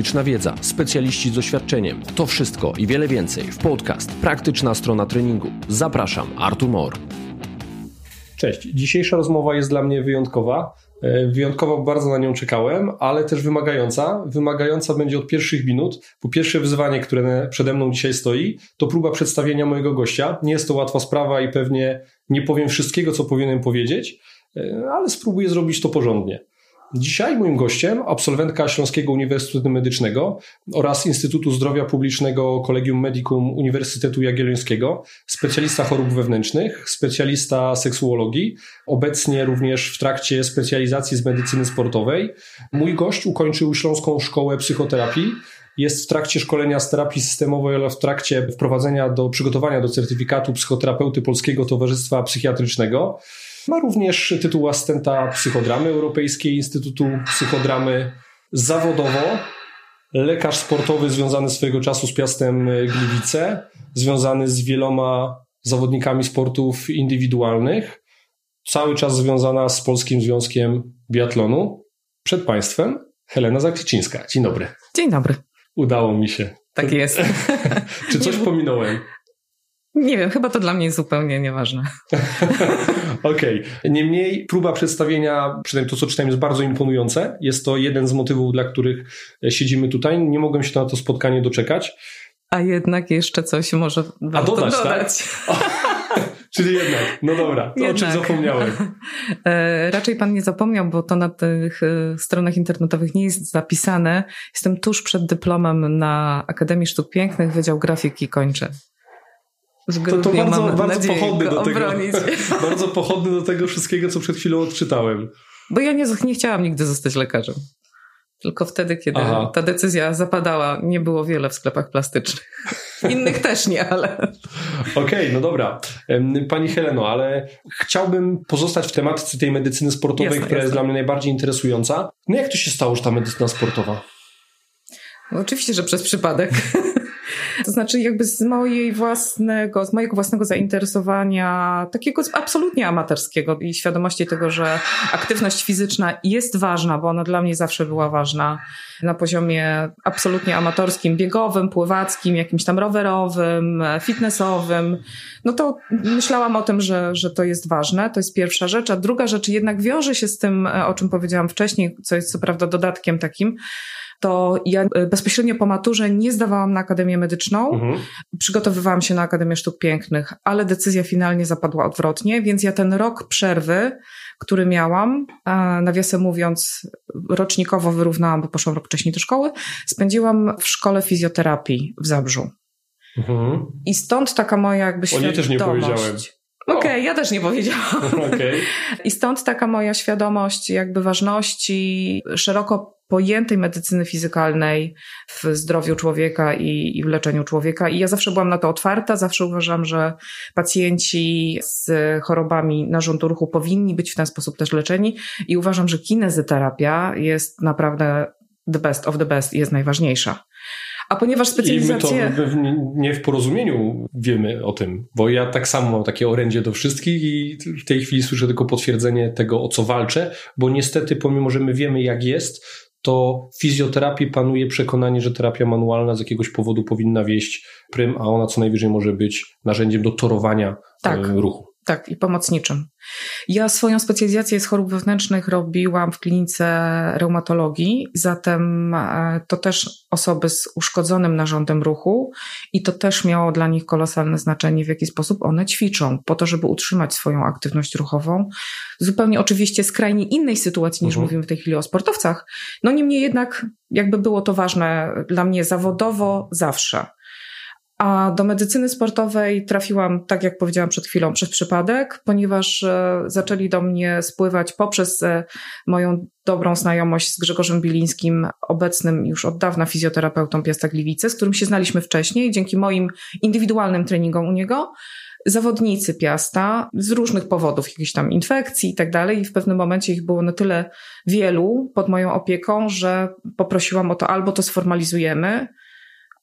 praktyczna wiedza, specjaliści z doświadczeniem. To wszystko i wiele więcej w podcast Praktyczna strona treningu. Zapraszam, Artur Mor. Cześć. Dzisiejsza rozmowa jest dla mnie wyjątkowa. E, wyjątkowo bardzo na nią czekałem, ale też wymagająca. Wymagająca będzie od pierwszych minut, bo pierwsze wyzwanie, które przede mną dzisiaj stoi, to próba przedstawienia mojego gościa. Nie jest to łatwa sprawa i pewnie nie powiem wszystkiego, co powinienem powiedzieć, e, ale spróbuję zrobić to porządnie. Dzisiaj moim gościem absolwentka Śląskiego Uniwersytetu Medycznego oraz Instytutu Zdrowia Publicznego Collegium Medicum Uniwersytetu Jagiellońskiego, specjalista chorób wewnętrznych, specjalista seksuologii, obecnie również w trakcie specjalizacji z medycyny sportowej. Mój gość ukończył Śląską Szkołę Psychoterapii, jest w trakcie szkolenia z terapii systemowej, ale w trakcie wprowadzenia do przygotowania do certyfikatu psychoterapeuty Polskiego Towarzystwa Psychiatrycznego. Ma również tytuł asystenta psychodramy Europejskiej Instytutu Psychodramy. Zawodowo lekarz sportowy związany swojego czasu z Piastem Gliwice, związany z wieloma zawodnikami sportów indywidualnych, cały czas związana z Polskim Związkiem Biatlonu. Przed Państwem Helena Zakliczyńska. Dzień dobry. Dzień dobry. Udało mi się. Tak jest. Czy coś pominąłem? Nie wiem, chyba to dla mnie jest zupełnie nieważne. Okej. Okay. Niemniej próba przedstawienia, przynajmniej to, co czytałem, jest bardzo imponujące. Jest to jeden z motywów, dla których siedzimy tutaj. Nie mogłem się na to spotkanie doczekać. A jednak jeszcze coś może A dodać, dodać. Tak? Czyli jednak, no dobra, to jednak. o czym zapomniałem. E, raczej pan nie zapomniał, bo to na tych e, stronach internetowych nie jest zapisane. Jestem tuż przed dyplomem na Akademii Sztuk Pięknych, Wydział Grafiki kończę to, to bardzo, bardzo pochodny do tego. bardzo pochodny do tego wszystkiego, co przed chwilą odczytałem. Bo ja nie, nie chciałam nigdy zostać lekarzem. Tylko wtedy, kiedy Aha. ta decyzja zapadała, nie było wiele w sklepach plastycznych. Innych też nie, ale. Okej, okay, no dobra. Pani Heleno, ale chciałbym pozostać w tematyce tej medycyny sportowej, jasne, która jasne. jest dla mnie najbardziej interesująca. No jak to się stało, że ta medycyna sportowa? No oczywiście, że przez przypadek. To znaczy jakby z mojej własnego, z mojego własnego zainteresowania, takiego absolutnie amatorskiego i świadomości tego, że aktywność fizyczna jest ważna, bo ona dla mnie zawsze była ważna na poziomie absolutnie amatorskim, biegowym, pływackim, jakimś tam rowerowym, fitnessowym, no to myślałam o tym, że, że to jest ważne. To jest pierwsza rzecz. A druga rzecz jednak wiąże się z tym, o czym powiedziałam wcześniej, co jest co prawda dodatkiem takim, to ja e, bezpośrednio po maturze nie zdawałam na Akademię Medyczną. Mhm. Przygotowywałam się na Akademię Sztuk Pięknych, ale decyzja finalnie zapadła odwrotnie, więc ja ten rok przerwy, który miałam, nawiasem mówiąc, rocznikowo wyrównałam, bo poszłam rok wcześniej do szkoły, spędziłam w szkole fizjoterapii w Zabrzu. Mhm. I stąd taka moja jakby świadomość. O też nie powiedziałem. Okej, okay, ja też nie powiedziałam. Okay. I stąd taka moja świadomość jakby ważności szeroko pojętej medycyny fizykalnej w zdrowiu człowieka i, i w leczeniu człowieka. I ja zawsze byłam na to otwarta, zawsze uważam, że pacjenci z chorobami narządu ruchu powinni być w ten sposób też leczeni i uważam, że kinezyterapia jest naprawdę the best of the best i jest najważniejsza. A ponieważ specjalizacje... I my to nie w porozumieniu wiemy o tym, bo ja tak samo mam takie orędzie do wszystkich i w tej chwili słyszę tylko potwierdzenie tego, o co walczę, bo niestety pomimo, że my wiemy jak jest, to w fizjoterapii panuje przekonanie, że terapia manualna z jakiegoś powodu powinna wieść prym, a ona co najwyżej może być narzędziem do torowania tak. E, ruchu. Tak, i pomocniczym. Ja swoją specjalizację z chorób wewnętrznych robiłam w klinice reumatologii, zatem e, to też osoby z uszkodzonym narządem ruchu i to też miało dla nich kolosalne znaczenie, w jaki sposób one ćwiczą, po to, żeby utrzymać swoją aktywność ruchową. Zupełnie oczywiście skrajnie innej sytuacji niż uh-huh. mówimy w tej chwili o sportowcach. No niemniej jednak, jakby było to ważne dla mnie zawodowo zawsze. A do medycyny sportowej trafiłam, tak jak powiedziałam przed chwilą, przez przypadek, ponieważ e, zaczęli do mnie spływać poprzez e, moją dobrą znajomość z Grzegorzem Bilińskim, obecnym już od dawna fizjoterapeutą Piasta Gliwice, z którym się znaliśmy wcześniej, dzięki moim indywidualnym treningom u niego. Zawodnicy Piasta z różnych powodów, jakichś tam infekcji i tak dalej, i w pewnym momencie ich było na tyle wielu pod moją opieką, że poprosiłam o to albo to sformalizujemy,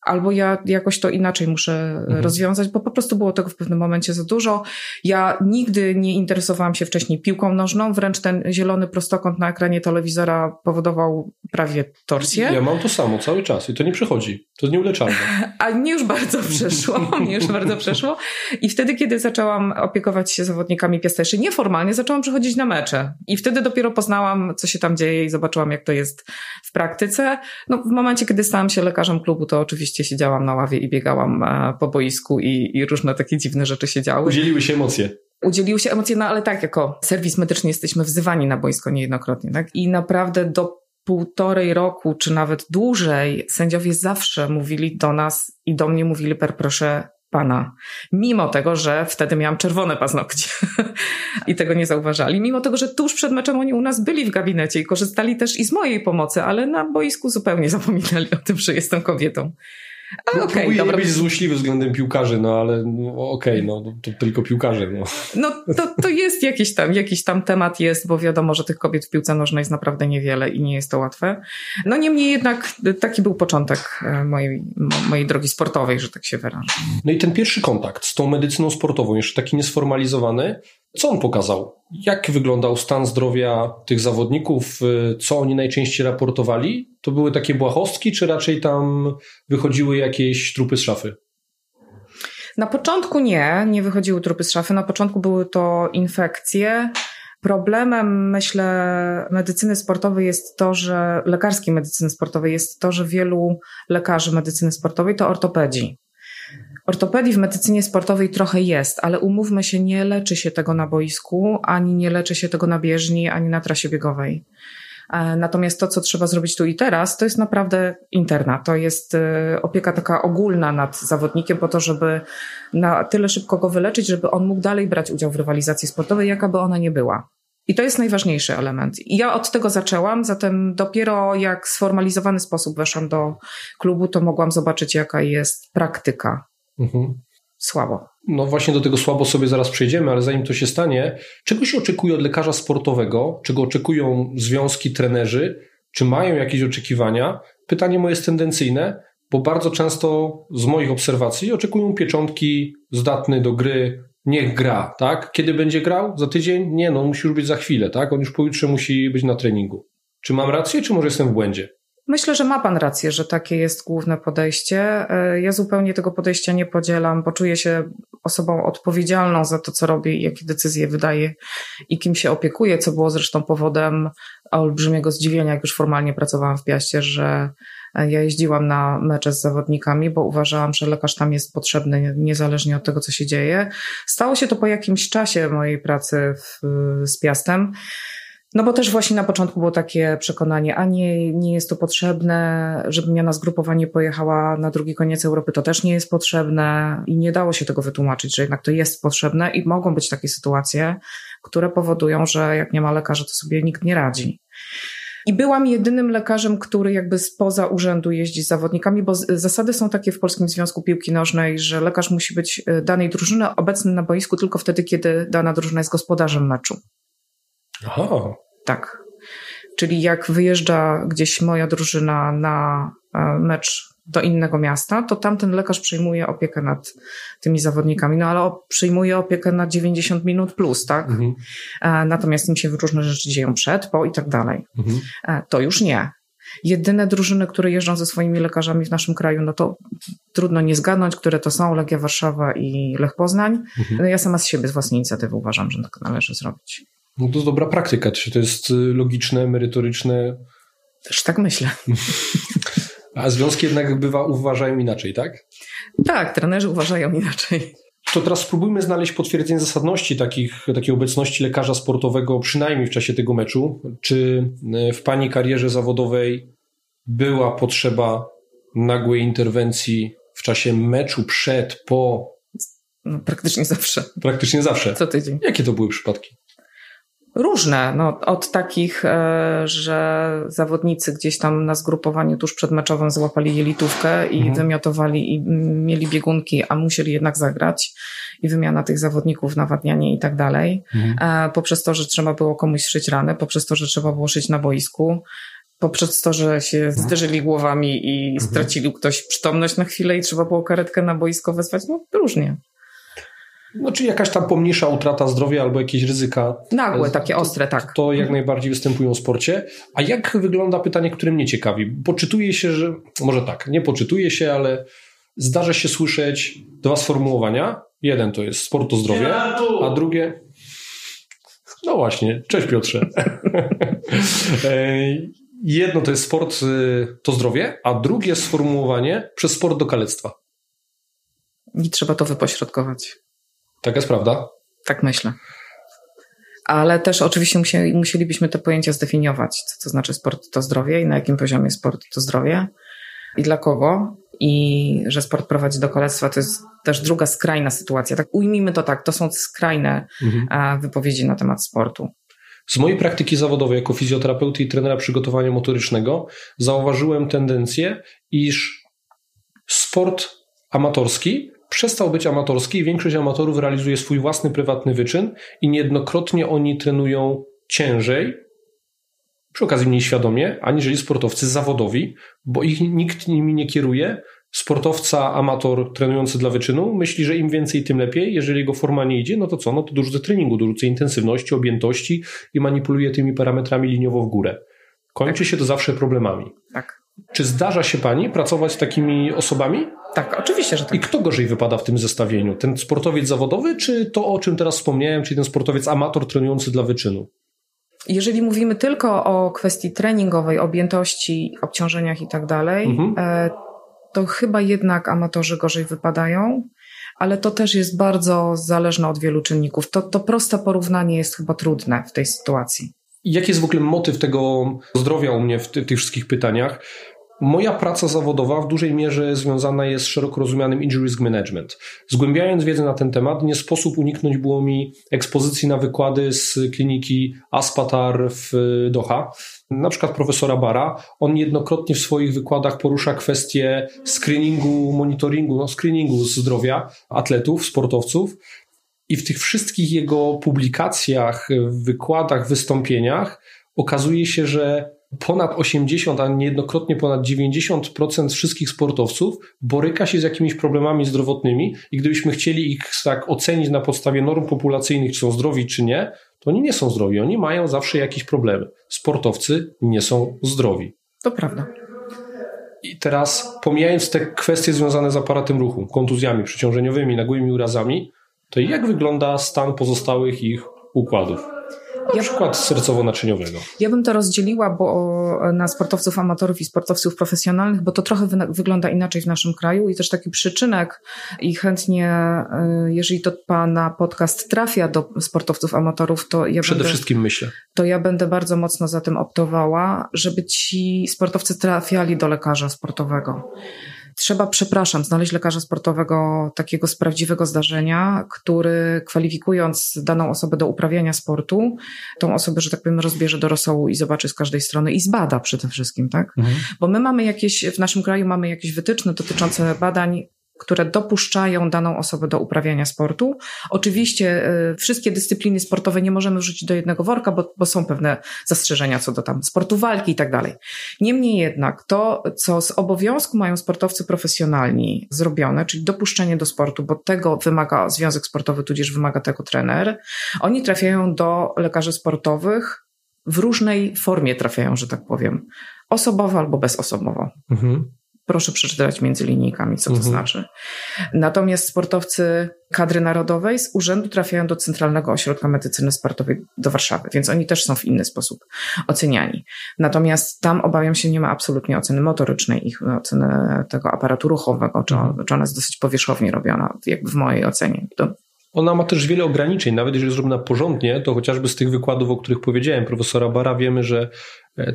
albo ja jakoś to inaczej muszę mhm. rozwiązać, bo po prostu było tego w pewnym momencie za dużo. Ja nigdy nie interesowałam się wcześniej piłką nożną, wręcz ten zielony prostokąt na ekranie telewizora powodował prawie torsję. Ja mam to samo cały czas i to nie przechodzi. To nieuleczalne. A mnie już bardzo przeszło, mnie już bardzo przeszło. I wtedy, kiedy zaczęłam opiekować się zawodnikami piasteszy, nieformalnie zaczęłam przychodzić na mecze. I wtedy dopiero poznałam, co się tam dzieje i zobaczyłam, jak to jest w praktyce. No, w momencie, kiedy stałam się lekarzem klubu, to oczywiście siedziałam na ławie i biegałam e, po boisku i, i różne takie dziwne rzeczy się działy. Udzieliły się emocje udzieliły się emocje, no ale tak, jako serwis medyczny jesteśmy wzywani na boisko niejednokrotnie, tak? I naprawdę do półtorej roku, czy nawet dłużej, sędziowie zawsze mówili do nas i do mnie mówili per proszę pana. Mimo tego, że wtedy miałam czerwone paznokcie i tego nie zauważali. Mimo tego, że tuż przed meczem oni u nas byli w gabinecie i korzystali też i z mojej pomocy, ale na boisku zupełnie zapominali o tym, że jestem kobietą. Ale okay, Próbuję dobra. być złośliwy względem piłkarzy, no ale no, okej, okay, no to tylko piłkarze. No, no to, to jest jakiś tam, jakiś tam temat jest, bo wiadomo, że tych kobiet w piłce nożnej jest naprawdę niewiele i nie jest to łatwe. No niemniej jednak taki był początek e, mojej, mojej drogi sportowej, że tak się wyrażę. No i ten pierwszy kontakt z tą medycyną sportową, jeszcze taki niesformalizowany, co on pokazał? Jak wyglądał stan zdrowia tych zawodników? Y, co oni najczęściej raportowali? To były takie błahostki, czy raczej tam wychodziły jakieś trupy z szafy? Na początku nie, nie wychodziły trupy z szafy. Na początku były to infekcje. Problemem, myślę, medycyny sportowej jest to, że lekarskiej medycyny sportowej jest to, że wielu lekarzy medycyny sportowej to ortopedzi. Ortopedii w medycynie sportowej trochę jest, ale umówmy się, nie leczy się tego na boisku, ani nie leczy się tego na bieżni, ani na trasie biegowej. E, natomiast to, co trzeba zrobić tu i teraz, to jest naprawdę interna. To jest e, opieka taka ogólna nad zawodnikiem po to, żeby na tyle szybko go wyleczyć, żeby on mógł dalej brać udział w rywalizacji sportowej, jaka by ona nie była. I to jest najważniejszy element. I ja od tego zaczęłam, zatem dopiero jak sformalizowany sposób weszłam do klubu, to mogłam zobaczyć, jaka jest praktyka Mhm. Słabo. No właśnie do tego słabo sobie zaraz przejdziemy, ale zanim to się stanie, czego się oczekuje od lekarza sportowego? Czego oczekują związki, trenerzy? Czy mają jakieś oczekiwania? Pytanie moje jest tendencyjne, bo bardzo często z moich obserwacji oczekują pieczątki zdatny do gry, niech gra, tak? Kiedy będzie grał? Za tydzień? Nie, no musi już być za chwilę, tak? On już pojutrze musi być na treningu. Czy mam rację, czy może jestem w błędzie? Myślę, że ma Pan rację, że takie jest główne podejście. E, ja zupełnie tego podejścia nie podzielam, bo czuję się osobą odpowiedzialną za to, co robię i jakie decyzje wydaje i kim się opiekuję, co było zresztą powodem olbrzymiego zdziwienia, jak już formalnie pracowałam w Piaście, że ja jeździłam na mecze z zawodnikami, bo uważałam, że lekarz tam jest potrzebny niezależnie od tego, co się dzieje. Stało się to po jakimś czasie mojej pracy w, z Piastem. No bo też właśnie na początku było takie przekonanie, a nie, nie jest to potrzebne, żebym ja na zgrupowanie pojechała na drugi koniec Europy, to też nie jest potrzebne i nie dało się tego wytłumaczyć, że jednak to jest potrzebne i mogą być takie sytuacje, które powodują, że jak nie ma lekarza, to sobie nikt nie radzi. I byłam jedynym lekarzem, który jakby spoza urzędu jeździ z zawodnikami, bo zasady są takie w Polskim Związku Piłki Nożnej, że lekarz musi być e, danej drużyny obecny na boisku tylko wtedy, kiedy dana drużyna jest gospodarzem meczu. Aha. Tak. Czyli jak wyjeżdża gdzieś moja drużyna na e, mecz do innego miasta, to tamten lekarz przyjmuje opiekę nad tymi zawodnikami, no ale przyjmuje opiekę na 90 minut plus, tak? Mhm. E, natomiast im się różne rzeczy dzieją przed, po i tak dalej. Mhm. E, to już nie. Jedyne drużyny, które jeżdżą ze swoimi lekarzami w naszym kraju, no to trudno nie zgadnąć, które to są Legia Warszawa i Lech Poznań. Mhm. No ja sama z siebie, z własnej inicjatywy uważam, że tak należy zrobić. No to jest dobra praktyka. Czy to jest y, logiczne, merytoryczne? Też tak myślę. A związki jednak bywa uważają inaczej, tak? Tak, trenerzy uważają inaczej. To teraz spróbujmy znaleźć potwierdzenie zasadności takich, takiej obecności lekarza sportowego, przynajmniej w czasie tego meczu. Czy y, w Pani karierze zawodowej była potrzeba nagłej interwencji w czasie meczu, przed, po? No, praktycznie zawsze. Praktycznie zawsze. Co tydzień. Jakie to były przypadki? Różne, no, od takich, e, że zawodnicy gdzieś tam na zgrupowaniu tuż przed meczowym złapali jelitówkę i mhm. wymiotowali i mieli biegunki, a musieli jednak zagrać i wymiana tych zawodników, nawadnianie i tak dalej. Mhm. E, poprzez to, że trzeba było komuś szyć rany, poprzez to, że trzeba było szyć na boisku, poprzez to, że się Mhm. zderzyli głowami i stracili ktoś przytomność na chwilę i trzeba było karetkę na boisko wezwać. No różnie. No, czy jakaś tam pomniejsza utrata zdrowia albo jakieś ryzyka. Nagłe, takie to- ostre, tak. To jak najbardziej występują w sporcie. A jak wygląda pytanie, które mnie ciekawi? Poczytuje się, że. Może tak, nie poczytuje się, ale zdarza się słyszeć dwa sformułowania. Jeden to jest sport to zdrowie, a drugie. No właśnie, cześć Piotrze. Jedno to jest sport y, to zdrowie, a drugie sformułowanie przez sport do kalectwa. I trzeba to wypośrodkować. Taka jest prawda? Tak myślę. Ale też oczywiście musieli, musielibyśmy te pojęcia zdefiniować, co to znaczy sport to zdrowie i na jakim poziomie sport to zdrowie i dla kogo. I że sport prowadzi do kalectwa, to jest też druga skrajna sytuacja. Tak ujmijmy to tak, to są skrajne Mhm. wypowiedzi na temat sportu. Z mojej praktyki zawodowej jako fizjoterapeuty i trenera przygotowania motorycznego zauważyłem tendencję, iż sport amatorski przestał być amatorski i większość amatorów realizuje swój własny prywatny wyczyn i niejednokrotnie oni trenują ciężej, przy okazji mniej świadomie, aniżeli sportowcy zawodowi, bo ich nikt nimi nie kieruje. Sportowca, amator trenujący dla wyczynu myśli, że im więcej, tym lepiej. Jeżeli jego forma nie idzie, no to co? No to dorzucę treningu, dorzucę intensywności, objętości i manipuluje tymi parametrami liniowo w górę. Kończy się to zawsze problemami. Tak. Czy zdarza się pani pracować z takimi osobami? Tak, oczywiście, że I tak. kto gorzej wypada w tym zestawieniu? Ten sportowiec zawodowy, czy to, o czym teraz wspomniałem, czyli ten sportowiec amator trenujący dla wyczynu? Jeżeli mówimy tylko o kwestii treningowej, objętości, obciążeniach i tak dalej, Mhm. e, to chyba jednak amatorzy gorzej wypadają, ale to też jest bardzo zależne od wielu czynników. To, to proste porównanie jest chyba trudne w tej sytuacji. Jaki jest w ogóle motyw tego zdrowia u mnie w ty, tych wszystkich pytaniach? Moja praca zawodowa w dużej mierze związana jest z szeroko rozumianym injury risk management. Zgłębiając wiedzę na ten temat, nie sposób uniknąć było mi ekspozycji na wykłady z kliniki Aspatar w Doha. Na przykład profesora Bara. On niejednokrotnie w swoich wykładach porusza kwestię screeningu, monitoringu, no screeningu zdrowia atletów, sportowców. I w tych wszystkich jego publikacjach, wykładach, wystąpieniach okazuje się, że ponad 80, a niejednokrotnie ponad 90% wszystkich sportowców boryka się z jakimiś problemami zdrowotnymi i gdybyśmy chcieli ich tak ocenić na podstawie norm populacyjnych, czy są zdrowi, czy nie, to oni nie są zdrowi, oni mają zawsze jakieś problemy. Sportowcy nie są zdrowi. To prawda. I teraz, pomijając te kwestie związane z aparatem ruchu, kontuzjami przeciążeniowymi, nagłymi urazami, to jak wygląda stan pozostałych ich układów? Na przykład sercowo-naczyniowego. Ja bym to rozdzieliła bo, na sportowców amatorów i sportowców profesjonalnych, bo to trochę wy, wygląda inaczej w naszym kraju i też taki przyczynek i chętnie, y, jeżeli to Pana podcast trafia do sportowców amatorów, to ja, Przede będę, wszystkim myślę. to ja będę bardzo mocno za tym optowała, żeby ci sportowcy trafiali do lekarza sportowego. Trzeba, przepraszam, znaleźć lekarza sportowego takiego z prawdziwego zdarzenia, który kwalifikując daną osobę do uprawiania sportu, tą osobę, że tak powiem, rozbierze do rosołu i zobaczy z każdej strony i zbada przede wszystkim, tak? Bo my mamy jakieś, w naszym kraju mamy jakieś wytyczne dotyczące badań, które dopuszczają daną osobę do uprawiania sportu. Oczywiście y, wszystkie dyscypliny sportowe nie możemy wrzucić do jednego worka, bo, bo są pewne zastrzeżenia co do tam sportu walki i tak dalej. Niemniej jednak to, co z obowiązku mają sportowcy profesjonalni zrobione, czyli dopuszczenie do sportu, bo tego wymaga związek sportowy, tudzież wymaga tego trener, oni trafiają do lekarzy sportowych w różnej formie trafiają, że tak powiem. Osobowo albo bezosobowo. Mhm. Proszę przeczytać między linijkami, co to Mhm. znaczy. Natomiast sportowcy kadry narodowej z urzędu trafiają do Centralnego Ośrodka Medycyny Sportowej do Warszawy, więc oni też są w inny sposób oceniani. Natomiast tam obawiam się, nie ma absolutnie oceny motorycznej, ich oceny tego aparatu ruchowego, czy, Mhm. czy ona jest dosyć powierzchownie robiona, jakby w mojej ocenie. To, Ona ma też wiele ograniczeń, nawet jeżeli jest zrobiona porządnie, to chociażby z tych wykładów, o których powiedziałem, profesora Bara, wiemy, że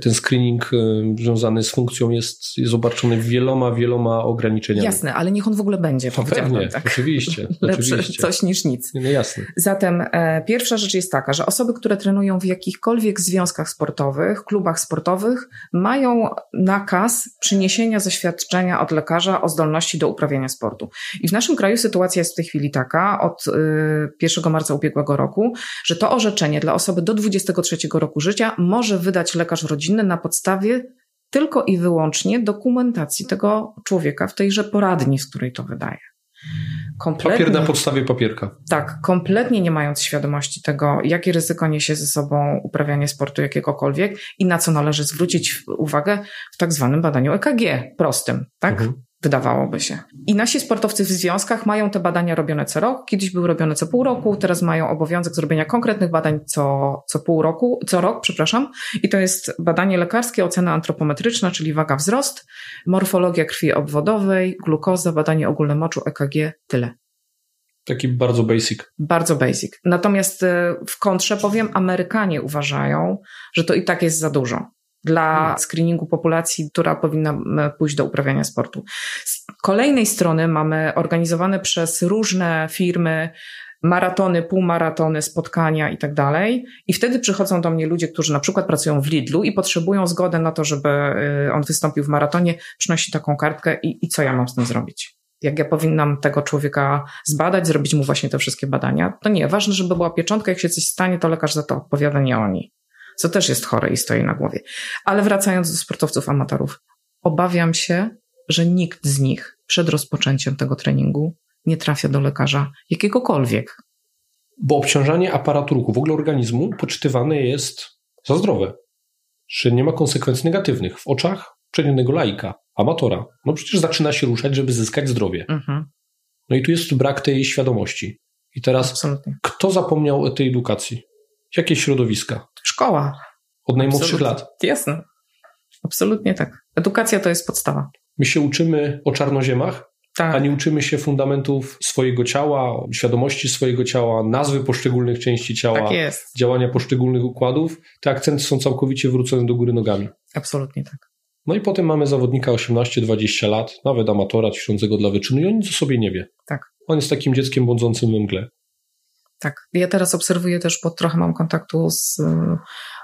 ten screening e, związany z funkcją jest, jest obarczony wieloma, wieloma ograniczeniami. jasne, ale niech on w ogóle będzie, No pewnie, tak. oczywiście, Lepsze oczywiście. coś niż nic. No jasne. Zatem e, pierwsza rzecz jest taka, że osoby, które trenują w jakichkolwiek związkach sportowych, klubach sportowych, mają nakaz przyniesienia zaświadczenia od lekarza o zdolności do uprawiania sportu. I w naszym kraju sytuacja jest w tej chwili taka, od y, 1 marca ubiegłego roku, że to orzeczenie dla osoby do 23 roku życia może wydać lekarz rodzinny na podstawie tylko i wyłącznie dokumentacji tego człowieka w tejże poradni, z której to wydaje. Kompletnie, Papier na podstawie papierka. Tak, kompletnie nie mając świadomości tego, jakie ryzyko niesie ze sobą uprawianie sportu jakiegokolwiek i na co należy zwrócić uwagę w tak zwanym badaniu EKG prostym, tak? Mhm wydawałoby się. I nasi sportowcy w związkach mają te badania robione co rok. Kiedyś były robione co pół roku, teraz mają obowiązek zrobienia konkretnych badań co, co pół roku, co rok, przepraszam. I to jest badanie lekarskie, ocena antropometryczna, czyli waga wzrost, morfologia krwi obwodowej, glukoza, badanie ogólne moczu, EKG, tyle. Taki bardzo basic. Bardzo basic. Natomiast e, w kontrze powiem, Amerykanie uważają, że to i tak jest za dużo dla hmm. screeningu populacji, która powinna pójść do uprawiania sportu. Z kolejnej strony mamy organizowane przez różne firmy maratony, półmaratony, spotkania i tak dalej. I wtedy przychodzą do mnie ludzie, którzy na przykład pracują w Lidlu i potrzebują zgodę na to, żeby y, on wystąpił w maratonie, przynosi taką kartkę i, i co ja mam z tym zrobić? Jak ja powinnam tego człowieka zbadać, zrobić mu właśnie te wszystkie badania? To nie, ważne, żeby była pieczątka, jak się coś stanie, to lekarz za to odpowiada, nie oni co też jest chore i stoi na głowie. Ale wracając do sportowców amatorów, obawiam się, że nikt z nich przed rozpoczęciem tego treningu nie trafia do lekarza jakiegokolwiek. Bo obciążanie aparatu ruchu, w ogóle organizmu, poczytywane jest za zdrowe. Że nie ma konsekwencji negatywnych w oczach przeciętnego laika, amatora. No przecież zaczyna się ruszać, żeby zyskać zdrowie. Mhm. No i tu jest brak tej świadomości. I teraz, Absolutnie. kto zapomniał o tej edukacji? Jakie środowiska? Szkoła. Od najmłodszych Absolutnie. lat. Jasne. Absolutnie tak. Edukacja to jest podstawa. My się uczymy o czarnoziemach, tak. a nie uczymy się fundamentów swojego ciała, świadomości swojego ciała, nazwy poszczególnych części ciała, tak działania poszczególnych układów. Te akcenty są całkowicie wrócone do góry nogami. Absolutnie tak. No i potem mamy zawodnika 18-20 lat, nawet amatora ćwiczącego dla wyczynu i on nic o sobie nie wie. Tak. On jest takim dzieckiem błądzącym we mgle. Tak. Ja teraz obserwuję też, bo trochę mam kontaktu z y,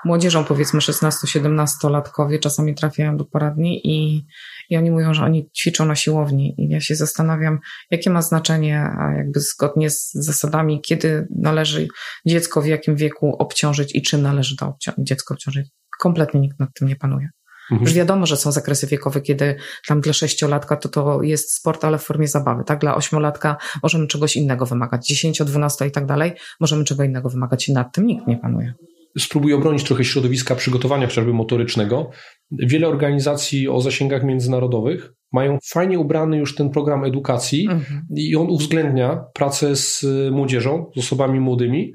młodzieżą, powiedzmy 16-17-latkowie, czasami trafiają do poradni i, i oni mówią, że oni ćwiczą na siłowni i ja się zastanawiam, jakie ma znaczenie, a jakby zgodnie z zasadami, kiedy należy dziecko w jakim wieku obciążyć i czym należy to obcią- dziecko obciążyć. Kompletnie nikt nad tym nie panuje. Mhm. Już wiadomo, że są zakresy wiekowe, kiedy tam dla sześciolatka to to jest sport, ale w formie zabawy, tak? Dla ośmiolatka możemy czegoś innego wymagać, dziesięcio, dwunasto i tak dalej, możemy czego innego wymagać i nad tym nikt nie panuje. Spróbuję obronić trochę środowiska przygotowania chociażby motorycznego. Wiele organizacji o zasięgach międzynarodowych mają fajnie ubrany już ten program edukacji mhm. i on uwzględnia pracę z młodzieżą, z osobami młodymi,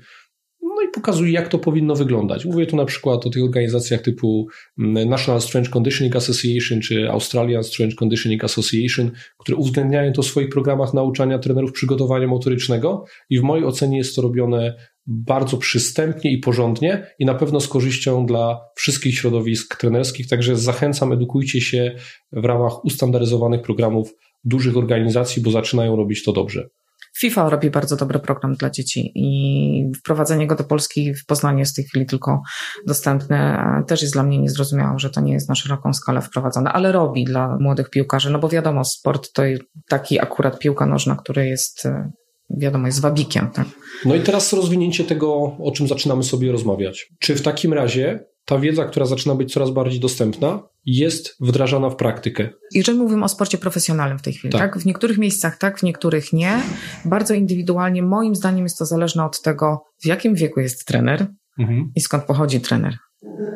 pokazuje, jak to powinno wyglądać. Mówię tu na przykład o tych organizacjach typu mm, National Strength Conditioning Association czy Australian Strength Conditioning Association, które uwzględniają to w swoich programach nauczania trenerów przygotowania motorycznego i w mojej ocenie jest to robione bardzo przystępnie i porządnie i na pewno z korzyścią dla wszystkich środowisk trenerskich. Także zachęcam, edukujcie się w ramach ustandaryzowanych programów dużych organizacji, bo zaczynają robić to dobrze. FIFA robi bardzo dobry program dla dzieci i wprowadzenie go do Polski w Poznaniu jest w tej chwili tylko dostępne. Też jest dla mnie niezrozumiałe, że to nie jest na szeroką skalę wprowadzone, ale robi dla młodych piłkarzy, no bo wiadomo, sport to taki akurat piłka nożna, który jest e, wiadomo, jest wabikiem. Tak? No i teraz rozwinięcie tego, o czym zaczynamy sobie rozmawiać. Czy w takim razie ta wiedza, która zaczyna być coraz bardziej dostępna, jest wdrażana w praktykę. Jeżeli mówimy o sporcie profesjonalnym w tej chwili, tak. tak. W niektórych miejscach tak, w niektórych nie. Bardzo indywidualnie, moim zdaniem jest to zależne od tego, w jakim wieku jest trener mhm. i skąd pochodzi trener.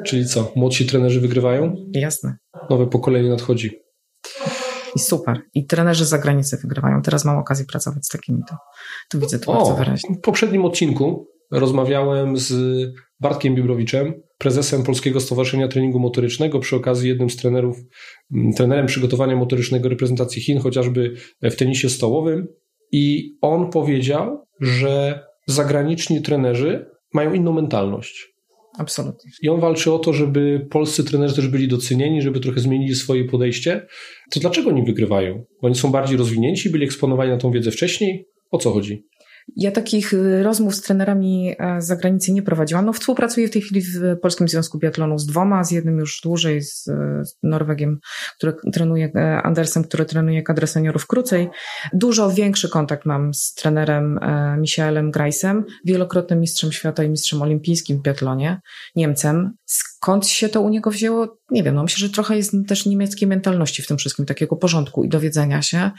Czyli co, młodsi trenerzy wygrywają? Jasne. Nowe pokolenie nadchodzi. I super. I trenerzy z zagranicy wygrywają. Teraz mam okazję pracować z takimi, to, to widzę to o, bardzo wyraźnie. W poprzednim odcinku rozmawiałem z Bartkiem Bibrowiczem, prezesem Polskiego Stowarzyszenia Treningu Motorycznego, przy okazji jednym z trenerów, mm, trenerem przygotowania motorycznego reprezentacji Chin, chociażby w tenisie stołowym. I on powiedział, że zagraniczni trenerzy mają inną mentalność. Absolutnie. I on walczy o to, żeby polscy trenerzy też byli docenieni, żeby trochę zmienili swoje podejście. To dlaczego oni wygrywają? Oni są bardziej rozwinięci, byli eksponowani na tą wiedzę wcześniej? O co chodzi? Ja takich y, rozmów z trenerami e, z zagranicy nie prowadziłam. No, współpracuję w tej chwili w Polskim Związku Biatlonu z dwoma, z jednym już dłużej, z, z Norwegiem, który trenuje, e, Andersem, który trenuje kadrę seniorów krócej. Dużo większy kontakt mam z trenerem e, Michaelem Greisem, wielokrotnym mistrzem świata i mistrzem olimpijskim w biatlonie, Niemcem. Skąd się to u niego wzięło? Nie wiem, no myślę, że trochę jest też niemieckiej mentalności w tym wszystkim, takiego porządku i dowiedzenia się,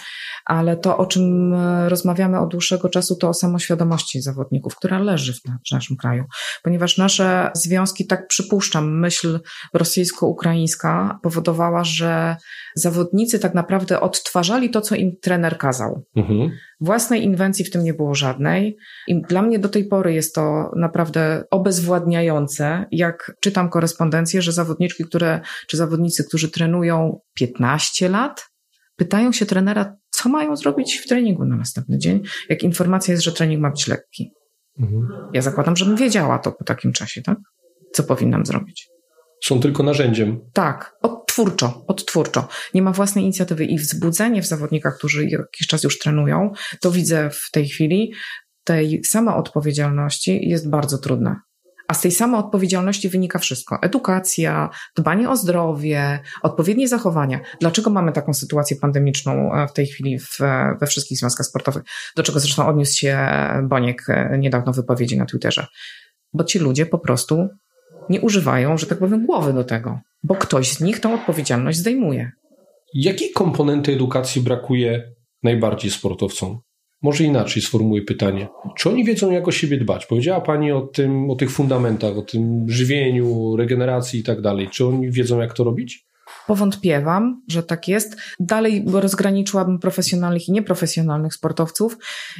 ale to, o czym rozmawiamy od dłuższego czasu, to o samoświadomości zawodników, która leży w, w naszym kraju. Ponieważ nasze związki, tak przypuszczam, myśl rosyjsko-ukraińska powodowała, że zawodnicy tak naprawdę odtwarzali to, co im trener kazał. Mhm. Własnej inwencji w tym nie było żadnej. I dla mnie do tej pory jest to naprawdę obezwładniające, jak czytam korespondencję, że zawodniczki, które, czy zawodnicy, którzy trenują 15 lat, pytają się trenera, co mają zrobić w treningu na następny dzień, jak informacja jest, że trening ma być lekki. Mhm. Ja zakładam, żebym wiedziała to po takim czasie, tak? Co powinnam zrobić. Są tylko narzędziem. Tak, odtwórczo, odtwórczo. Nie ma własnej inicjatywy i wzbudzenie w zawodnikach, którzy jakiś czas już trenują, to widzę w tej chwili, tej samoodpowiedzialności jest bardzo trudne. A z tej samej odpowiedzialności wynika wszystko. Edukacja, dbanie o zdrowie, odpowiednie zachowania. Dlaczego mamy taką sytuację pandemiczną e, w tej chwili w, we wszystkich związkach sportowych? Do czego zresztą odniósł się Boniek e, niedawno w wypowiedzi na Twitterze. Bo ci ludzie po prostu nie używają, że tak powiem, głowy do tego, bo ktoś z nich tą odpowiedzialność zdejmuje. Jakiej komponenty edukacji brakuje najbardziej sportowcom? Może inaczej sformułuję pytanie. Czy oni wiedzą, jak o siebie dbać? Powiedziała Pani o tym, o tych fundamentach, o tym żywieniu, regeneracji i tak dalej. Czy oni wiedzą, jak to robić? Powątpiewam, że tak jest. Dalej rozgraniczyłabym profesjonalnych i nieprofesjonalnych sportowców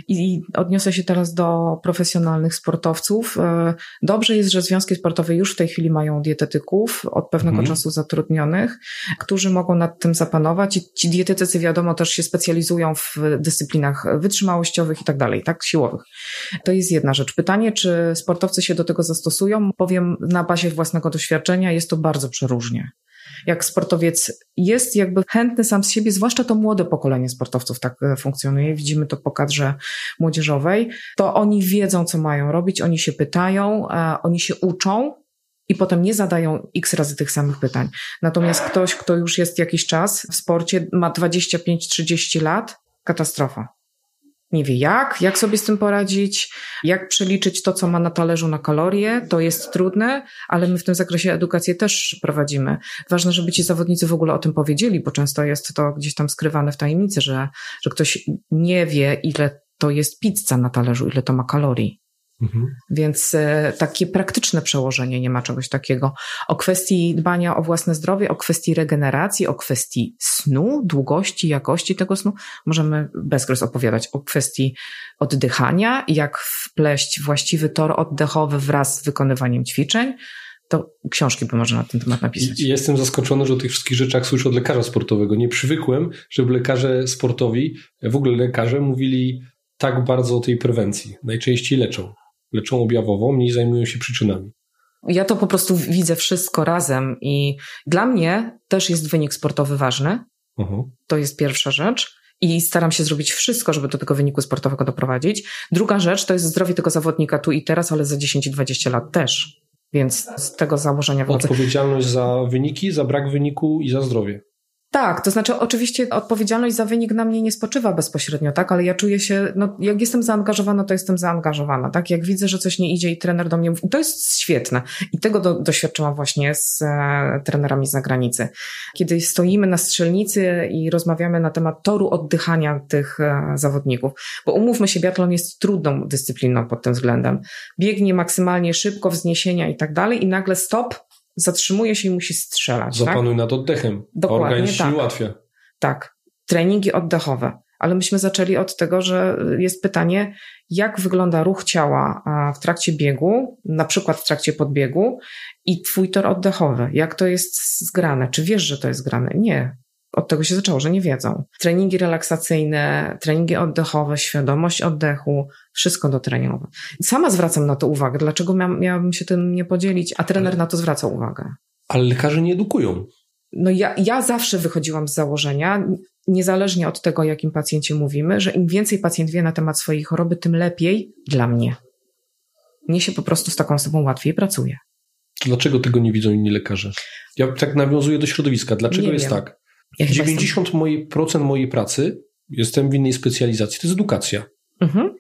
i odniosę się teraz do profesjonalnych sportowców. E, dobrze jest, że związki sportowe już w tej chwili mają dietetyków od pewnego mhm. czasu zatrudnionych, którzy mogą nad tym zapanować i ci dietetycy wiadomo też się specjalizują w dyscyplinach wytrzymałościowych i tak dalej, tak, siłowych. To jest jedna rzecz. Pytanie, czy sportowcy się do tego zastosują? Powiem na bazie własnego doświadczenia, jest to bardzo przeróżnie jak sportowiec jest jakby chętny sam z siebie, zwłaszcza to młode pokolenie sportowców tak e, funkcjonuje, widzimy to po kadrze młodzieżowej, to oni wiedzą, co mają robić, oni się pytają, e, oni się uczą, i potem nie zadają x razy tych samych pytań. Natomiast ktoś, kto już jest jakiś czas w sporcie, ma 25-30 lat, katastrofa nie wie jak, jak sobie z tym poradzić, jak przeliczyć to, co ma na talerzu na kalorie. To jest trudne, ale my w tym zakresie edukację też prowadzimy. Ważne, żeby ci zawodnicy w ogóle o tym powiedzieli, bo często jest to gdzieś tam skrywane w tajemnicy, że, że ktoś nie wie, ile to jest pizza na talerzu, ile to ma kalorii. Mhm. Więc e, takie praktyczne przełożenie, nie ma czegoś takiego. O kwestii dbania o własne zdrowie, o kwestii regeneracji, o kwestii snu, długości, jakości tego snu, możemy bezkres opowiadać. O kwestii oddychania, jak wpleść właściwy tor oddechowy wraz z wykonywaniem ćwiczeń. To książki by można na ten temat napisać. Jestem zaskoczony, że o tych wszystkich rzeczach słyszę od lekarza sportowego. Nie przywykłem, żeby lekarze sportowi, w ogóle lekarze mówili tak bardzo o tej prewencji. Najczęściej leczą leczą objawową, mniej zajmują się przyczynami. Ja to po prostu widzę wszystko razem i dla mnie też jest wynik sportowy ważny. Uh-huh. To jest pierwsza rzecz. I staram się zrobić wszystko, żeby do tego wyniku sportowego doprowadzić. Druga rzecz to jest zdrowie tego zawodnika tu i teraz, ale za 10 i 20 lat też. Więc z tego założenia wychodzę. Odpowiedzialność za wyniki, za brak wyniku i za zdrowie. Tak, to znaczy oczywiście odpowiedzialność za wynik na mnie nie spoczywa bezpośrednio, tak, ale ja czuję się, no jak jestem zaangażowana, to jestem zaangażowana, tak, jak widzę, że coś nie idzie i trener do mnie mówi, to jest świetne i tego do, doświadczyłam właśnie z e, trenerami z zagranicy. Kiedy stoimy na strzelnicy i rozmawiamy na temat toru oddychania tych e, zawodników, bo umówmy się, biatlon jest trudną dyscypliną pod tym względem. Biegnie maksymalnie szybko, wzniesienia i tak dalej i nagle stop, zatrzymuje się i musi strzelać. Tak? Zapanuj tak? nad oddechem. Dokładnie Organizm tak. ułatwia. Tak. Treningi oddechowe. Ale myśmy zaczęli od tego, że jest pytanie, jak wygląda ruch ciała w trakcie biegu, na przykład w trakcie podbiegu i twój tor oddechowy. Jak to jest zgrane? Czy wiesz, że to jest zgrane? Nie od tego się zaczęło, że nie wiedzą. Treningi relaksacyjne, treningi oddechowe, świadomość oddechu, wszystko do treningu. Sama zwracam na to uwagę. Dlaczego miałabym się tym nie podzielić, a trener na to zwraca uwagę? Ale lekarze nie edukują. no ja, ja zawsze wychodziłam z założenia, niezależnie od tego, o jakim pacjencie mówimy, że im więcej pacjent wie na temat swojej choroby, tym lepiej dla mnie. Mnie się po prostu z taką osobą łatwiej pracuje. Dlaczego tego nie widzą inni lekarze? Ja tak nawiązuję do środowiska. Dlaczego Nie jest wiem. tak? Ja chyba 90% mojej, procent mojej pracy, jestem w innej specjalizacji, to jest edukacja. Mhm.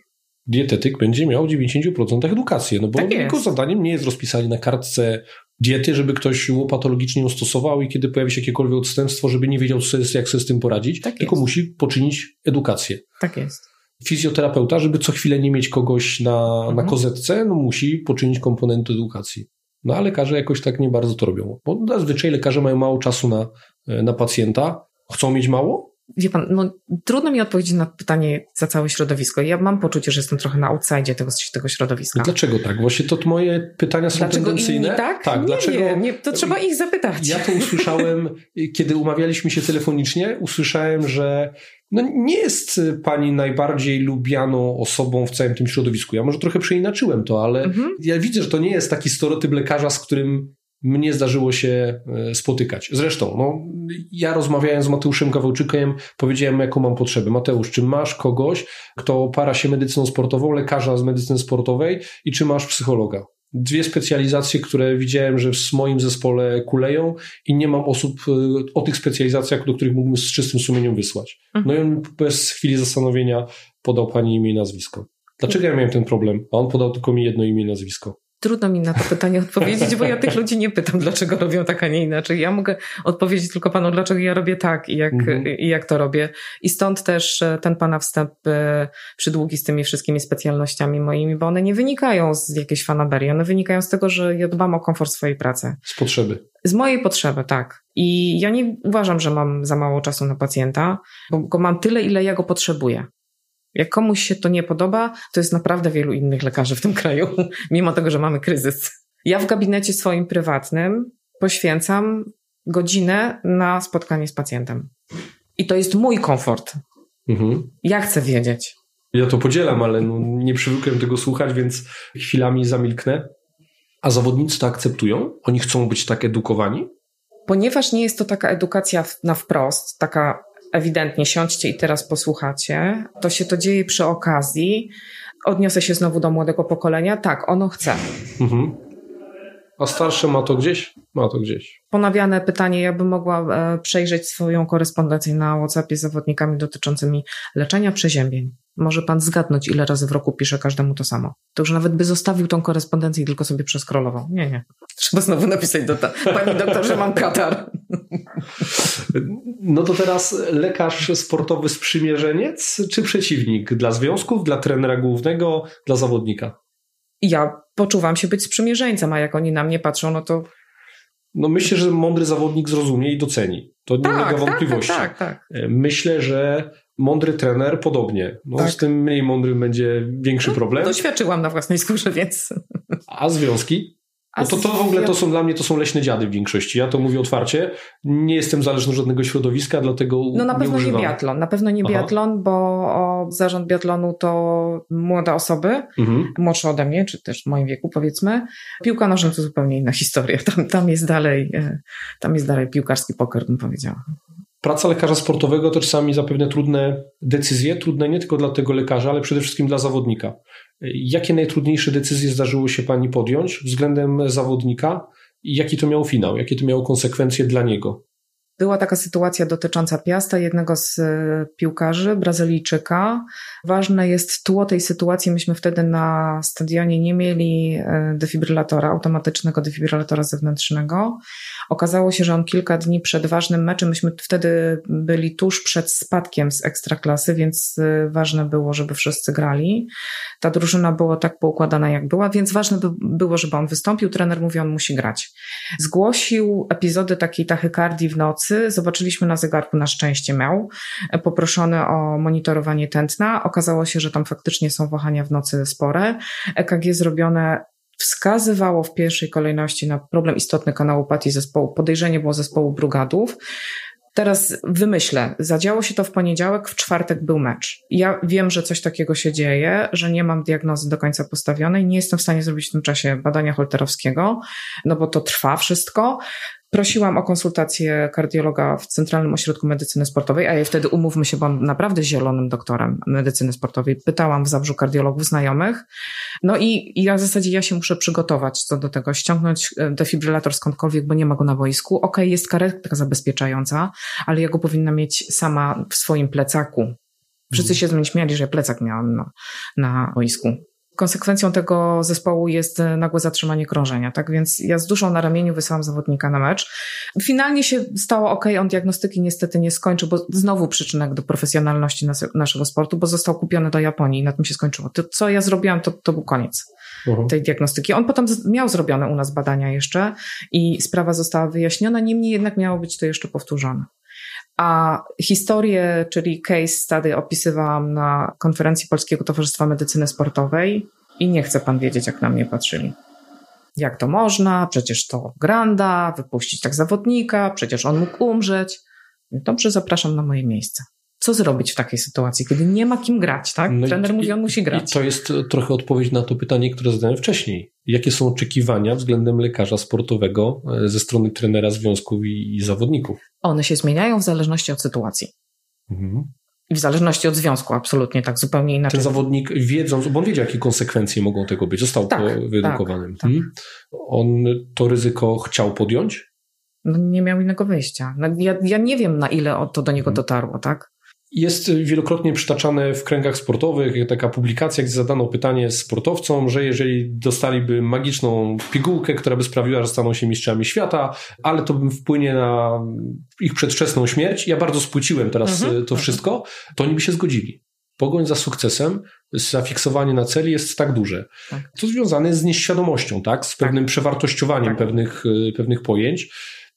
Dietetyk będzie miał w 90% edukację, no bo Tak jego zadaniem nie jest rozpisanie na kartce diety, żeby ktoś łopatologicznie ją stosował i kiedy pojawi się jakiekolwiek odstępstwo, żeby nie wiedział, co jest, jak sobie z tym poradzić, Tak tylko jest. musi poczynić edukację. Tak jest. Fizjoterapeuta, żeby co chwilę nie mieć kogoś na, na Mhm. kozetce, no musi poczynić komponent edukacji. No a lekarze jakoś tak nie bardzo to robią, bo zazwyczaj lekarze mają mało czasu na, na pacjenta. Chcą mieć mało? Wie pan, no, trudno mi odpowiedzieć na pytanie za całe środowisko. Ja mam poczucie, że jestem trochę na outside tego, tego środowiska. Dlaczego tak? Właśnie to moje pytania są Dlaczego tendencyjne. tak? tak nie dlaczego? wiem, nie, to trzeba ich zapytać. Ja to usłyszałem, kiedy umawialiśmy się telefonicznie, usłyszałem, że no nie jest pani najbardziej lubianą osobą w całym tym środowisku. Ja może trochę przeinaczyłem to, ale Mhm. ja widzę, że to nie jest taki stereotyp lekarza, z którym mnie zdarzyło się e, spotykać. Zresztą, no, ja rozmawiałem z Mateuszem Kawałczykiem, powiedziałem, jaką mam potrzebę. Mateusz, czy masz kogoś, kto para się medycyną sportową, lekarza z medycyny sportowej i czy masz psychologa? Dwie specjalizacje, które widziałem, że w moim zespole kuleją i nie mam osób e, o tych specjalizacjach, do których mógłbym z czystym sumieniem wysłać. No i on bez chwili zastanowienia podał pani imię i nazwisko. Dlaczego ja miałem ten problem? A on podał tylko mi jedno imię i nazwisko. Trudno mi na to pytanie odpowiedzieć, bo ja tych ludzi nie pytam, dlaczego robią tak, a nie inaczej. Ja mogę odpowiedzieć tylko panu, dlaczego ja robię tak i jak, Mhm. i jak to robię. I stąd też e, ten pana wstęp e, przydługi z tymi wszystkimi specjalnościami moimi, bo one nie wynikają z jakiejś fanaberii, one wynikają z tego, że ja dbam o komfort swojej pracy. Z potrzeby. Z mojej potrzeby, tak. I ja nie uważam, że mam za mało czasu na pacjenta, bo go mam tyle, ile ja go potrzebuję. Jak komuś się to nie podoba, to jest naprawdę wielu innych lekarzy w tym kraju, mimo tego, że mamy kryzys. Ja w gabinecie swoim prywatnym poświęcam godzinę na spotkanie z pacjentem. I to jest mój komfort. Mhm. Ja chcę wiedzieć. Ja to podzielam, ale no, nie przywykłem tego słuchać, więc chwilami zamilknę. A zawodnicy to akceptują? Oni chcą być tak edukowani? Ponieważ nie jest to taka edukacja na wprost, taka ewidentnie siądźcie i teraz posłuchacie, to się to dzieje przy okazji. Odniosę się znowu do młodego pokolenia. Tak, ono chce. Mhm. A starsze ma to gdzieś? Ma to gdzieś. Ponawiane pytanie, ja bym mogła e, przejrzeć swoją korespondencję na WhatsAppie z zawodnikami dotyczącymi leczenia przeziębień. Może pan zgadnąć, ile razy w roku pisze każdemu to samo. To już nawet by zostawił tą korespondencję i tylko sobie przeskrolował. Nie, nie. Trzeba znowu napisać do ta, pani doktor, że mam katar. No to teraz lekarz sportowy sprzymierzeniec czy przeciwnik? Dla związków, dla trenera głównego, dla zawodnika? Ja poczuwam się być sprzymierzeńcem, a jak oni na mnie patrzą, no to No myślę, że mądry zawodnik zrozumie i doceni. To nie tak, ulega tak, tak, wątpliwości. tak, tak. Myślę, że mądry trener podobnie. No, Tak. Z tym mniej mądrym będzie większy problem. Doświadczyłam na własnej skórze, więc... A związki? No to, to w ogóle to są dla mnie to są leśne dziady w większości. Ja to mówię otwarcie. Nie jestem zależny od żadnego środowiska, dlatego No na pewno nie, biatlon, na pewno nie Aha. biatlon, bo o, zarząd biatlonu to młode osoby, Mhm. młodsze ode mnie, czy też w moim wieku powiedzmy. Piłka nożna to zupełnie inna historia. Tam, tam jest dalej, e, tam jest dalej piłkarski poker, bym powiedziała. Praca lekarza sportowego to czasami zapewne trudne decyzje, trudne nie tylko dla tego lekarza, ale przede wszystkim dla zawodnika. Jakie najtrudniejsze decyzje zdarzyło się Pani podjąć względem zawodnika i jaki to miał finał, jakie to miało konsekwencje dla niego? Była taka sytuacja dotycząca Piasta, jednego z e, piłkarzy, Brazylijczyka. Ważne jest tło tej sytuacji. Myśmy wtedy na stadionie nie mieli e, defibrylatora, automatycznego defibrylatora zewnętrznego. Okazało się, że on kilka dni przed ważnym meczem, myśmy wtedy byli tuż przed spadkiem z ekstraklasy, więc e, ważne było, żeby wszyscy grali. Ta drużyna była tak poukładana, jak była, więc ważne by było, żeby on wystąpił. Trener mówi, on musi grać. Zgłosił epizody takiej tachykardii w nocy. Zobaczyliśmy na zegarku, na szczęście miał. E, Poproszony o monitorowanie tętna. Okazało się, że tam faktycznie są wahania w nocy spore. EKG zrobione wskazywało w pierwszej kolejności na problem istotny kanałopatii zespołu. Podejrzenie było zespołu Brugadów. Teraz wymyślę, zadziało się to w poniedziałek, w czwartek był mecz. Ja wiem, że coś takiego się dzieje, że nie mam diagnozy do końca postawionej, nie jestem w stanie zrobić w tym czasie badania holterowskiego, no bo to trwa wszystko. Prosiłam o konsultację kardiologa w Centralnym Ośrodku Medycyny Sportowej, a ja wtedy umówmy się, byłam naprawdę zielonym doktorem medycyny sportowej. Pytałam w Zabrzu kardiologów znajomych. No i, i ja w zasadzie ja się muszę przygotować co do tego, ściągnąć e, defibrylator skądkolwiek, bo nie ma go na boisku. Okej, okay, jest karetka zabezpieczająca, ale ja go powinna mieć sama w swoim plecaku. Wszyscy się z mnie śmiali, że ja plecak miałam na, na boisku. Konsekwencją tego zespołu jest e, nagłe zatrzymanie krążenia, tak więc ja z duszą na ramieniu wysłałam zawodnika na mecz. Finalnie się stało ok, on diagnostyki niestety nie skończył, bo znowu przyczynek do profesjonalności nas, naszego sportu, bo został kupiony do Japonii i na tym się skończyło. To, co ja zrobiłam, to, to był koniec uh-huh. tej diagnostyki. On potem miał zrobione u nas badania jeszcze i sprawa została wyjaśniona, niemniej jednak miało być to jeszcze powtórzone. A historię, czyli case study opisywałam na konferencji Polskiego Towarzystwa Medycyny Sportowej i nie chce pan wiedzieć, jak na mnie patrzyli. Jak to można? Przecież to granda, wypuścić tak zawodnika, przecież on mógł umrzeć. Dobrze, zapraszam na moje miejsce co zrobić w takiej sytuacji, kiedy nie ma kim grać, tak? No Trener i, mówi, on musi grać. I to jest trochę odpowiedź na to pytanie, które zadałem wcześniej. Jakie są oczekiwania względem lekarza sportowego e, ze strony trenera związków i, i zawodników? One się zmieniają w zależności od sytuacji. Mhm. I w zależności od związku, absolutnie tak, zupełnie inaczej. Ten zawodnik wiedząc, bo on wiedział, jakie konsekwencje mogą tego być, został tak, wyedukowanym. Tak, tak. Hmm? On to ryzyko chciał podjąć? No, nie miał innego wyjścia. No, ja, ja nie wiem, na ile to do niego mhm. dotarło, tak? Jest wielokrotnie przytaczane w kręgach sportowych taka publikacja, gdzie zadano pytanie sportowcom, że jeżeli dostaliby magiczną pigułkę, która by sprawiła, że staną się mistrzami świata, ale to wpłynie na ich przedwczesną śmierć, ja bardzo spłyciłem teraz mhm. to wszystko, to oni by się zgodzili. Pogoń za sukcesem, zafiksowanie na celi jest tak duże. Tak. To związane jest z nieświadomością, tak? z pewnym tak. przewartościowaniem tak. pewnych, pewnych pojęć.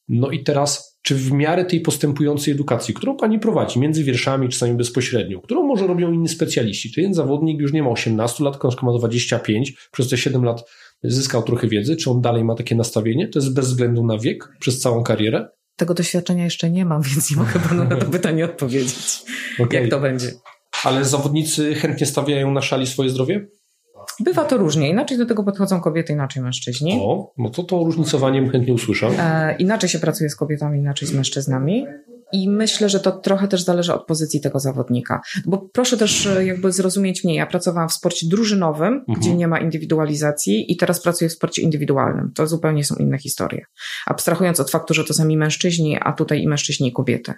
No i teraz czy w miarę tej postępującej edukacji, którą pani prowadzi między wierszami, czasami bezpośrednio, którą może robią inni specjaliści, jeden zawodnik już nie ma 18 lat, książka ma 25, przez te 7 lat zyskał trochę wiedzy, czy on dalej ma takie nastawienie? To jest bez względu na wiek, przez całą karierę? Tego doświadczenia jeszcze nie mam, więc nie mogę panu na to pytanie odpowiedzieć. Okay. Jak to będzie? Ale zawodnicy chętnie stawiają na szali swoje zdrowie? Bywa to różnie. Inaczej do tego podchodzą kobiety, inaczej mężczyźni. O, no to to różnicowanie chętnie usłyszę. E, inaczej się pracuje z kobietami, inaczej z mężczyznami. I myślę, że to trochę też zależy od pozycji tego zawodnika. Bo proszę też e, jakby zrozumieć mnie, ja pracowałam w sporcie drużynowym, mhm. gdzie nie ma indywidualizacji i teraz pracuję w sporcie indywidualnym. To zupełnie są inne historie. Abstrahując od faktu, że to sami mężczyźni, a tutaj i mężczyźni i kobiety.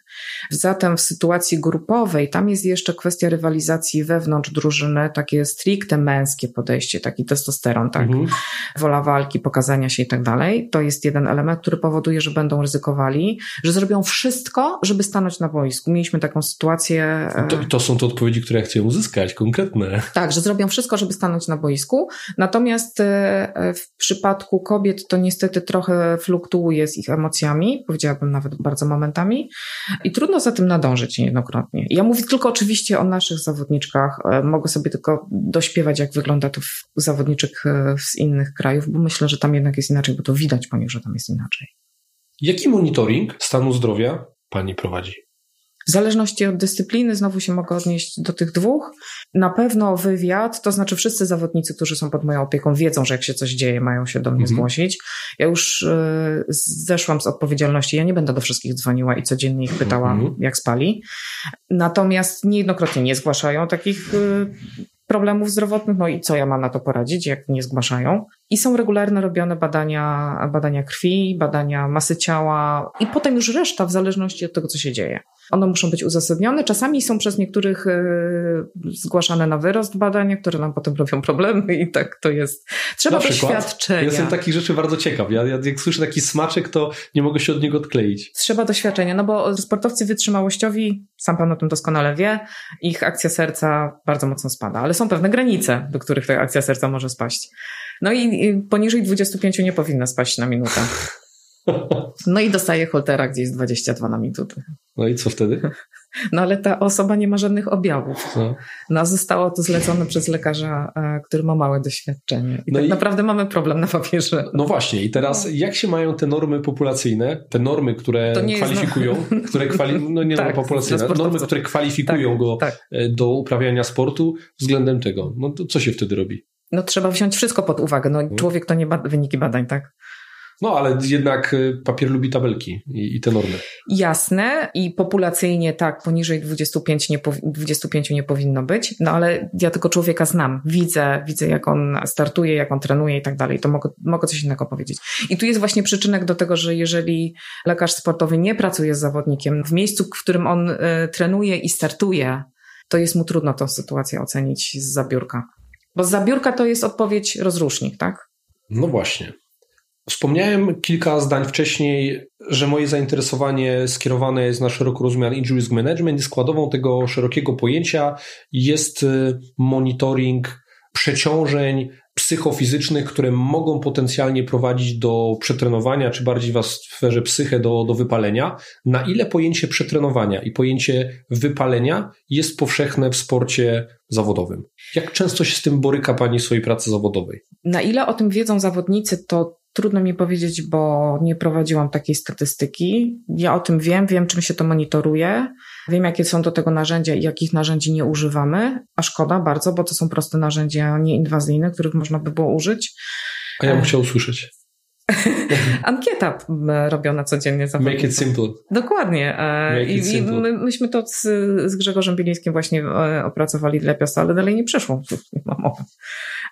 Zatem w sytuacji grupowej tam jest jeszcze kwestia rywalizacji wewnątrz drużyny, takie stricte męskie podejście, taki testosteron, tak? Mhm. Wola walki, pokazania się i tak dalej. To jest jeden element, który powoduje, że będą ryzykowali, że zrobią wszystko, żeby stanąć na boisku. Mieliśmy taką sytuację. E, to, to są te odpowiedzi, które ja chcę uzyskać, konkretne. Tak, że zrobią wszystko, żeby stanąć na boisku. Natomiast e, e, w przypadku kobiet to niestety trochę fluktuuje z ich emocjami, powiedziałabym nawet bardzo momentami, i trudno za tym nadążyć niejednokrotnie. Ja mówię tylko oczywiście o naszych zawodniczkach. Mogę sobie tylko dośpiewać, jak wygląda to u zawodniczek z innych krajów, bo myślę, że tam jednak jest inaczej, bo to widać po nich, że tam jest inaczej. Jaki monitoring stanu zdrowia pani prowadzi? W zależności od dyscypliny, znowu się mogę odnieść do tych dwóch. Na pewno wywiad, to znaczy wszyscy zawodnicy, którzy są pod moją opieką, wiedzą, że jak się coś dzieje, mają się do mnie mhm. zgłosić. Ja już y, zeszłam z odpowiedzialności, ja nie będę do wszystkich dzwoniła i codziennie ich pytała, mhm. jak spali. Natomiast niejednokrotnie nie zgłaszają takich y, problemów zdrowotnych, no i co ja mam na to poradzić, jak nie zgłaszają. I są regularne robione badania, badania krwi, badania masy ciała i potem już reszta w zależności od tego, co się dzieje. One muszą być uzasadnione. Czasami są przez niektórych y, zgłaszane na wyrost badania, które nam potem robią problemy i tak to jest. Trzeba na doświadczenia. Ja jestem takich rzeczy bardzo ciekaw. Ja, ja jak słyszę taki smaczek, to nie mogę się od niego odkleić. Trzeba doświadczenia, no bo sportowcy wytrzymałościowi, sam pan o tym doskonale wie, ich akcja serca bardzo mocno spada, ale są pewne granice, do których ta akcja serca może spaść. No i poniżej 25 nie powinna spaść na minutę. No i dostaje holtera gdzieś 22 na minutę. No i co wtedy? No ale ta osoba nie ma żadnych objawów. No, no zostało to zlecone przez lekarza, e, który ma małe doświadczenie. I no tak i... naprawdę mamy problem na papierze. No właśnie, i teraz no. jak się mają te normy populacyjne, te normy, które kwalifikują, no... które kwali... no nie tak, normy populacyjne, normy, które kwalifikują tak, go tak. E, do uprawiania sportu względem tego. No to co się wtedy robi? No trzeba wziąć wszystko pod uwagę. No, hmm. człowiek to nie bada, wyniki badań, tak? No, ale jednak y, papier lubi tabelki i, i te normy. Jasne i populacyjnie tak, poniżej 25 nie, 25 nie powinno być, no ale ja tylko człowieka znam, widzę, widzę jak on startuje, jak on trenuje i tak dalej, to mogę, mogę coś innego powiedzieć. I tu jest właśnie przyczynek do tego, że jeżeli lekarz sportowy nie pracuje z zawodnikiem w miejscu, w którym on y, trenuje i startuje, to jest mu trudno tą sytuację ocenić z zabiórka. Bo zabiórka to jest odpowiedź rozrusznik, tak? No właśnie. Wspomniałem kilka zdań wcześniej, że moje zainteresowanie skierowane jest na szeroko rozumiany injury risk management i składową tego szerokiego pojęcia jest y, monitoring przeciążeń psychofizycznych, które mogą potencjalnie prowadzić do przetrenowania, czy bardziej w sferze psyche do, do wypalenia. Na ile pojęcie przetrenowania i pojęcie wypalenia jest powszechne w sporcie zawodowym? Jak często się z tym boryka Pani w swojej pracy zawodowej? Na ile o tym wiedzą zawodnicy, to Trudno mi powiedzieć, bo nie prowadziłam takiej statystyki. Ja o tym wiem, wiem, czym się to monitoruje, wiem, jakie są do tego narzędzia i jakich narzędzi nie używamy, a szkoda bardzo, bo to są proste narzędzia nieinwazyjne, których można by było użyć. A ja bym chciał usłyszeć. Ankieta robiona codziennie. Make it simple. Dokładnie. E, Make I, i my, myśmy to z, z Grzegorzem Bielińskim właśnie e, opracowali dla Piasta, ale dalej nie przeszło. Nie ma mowy.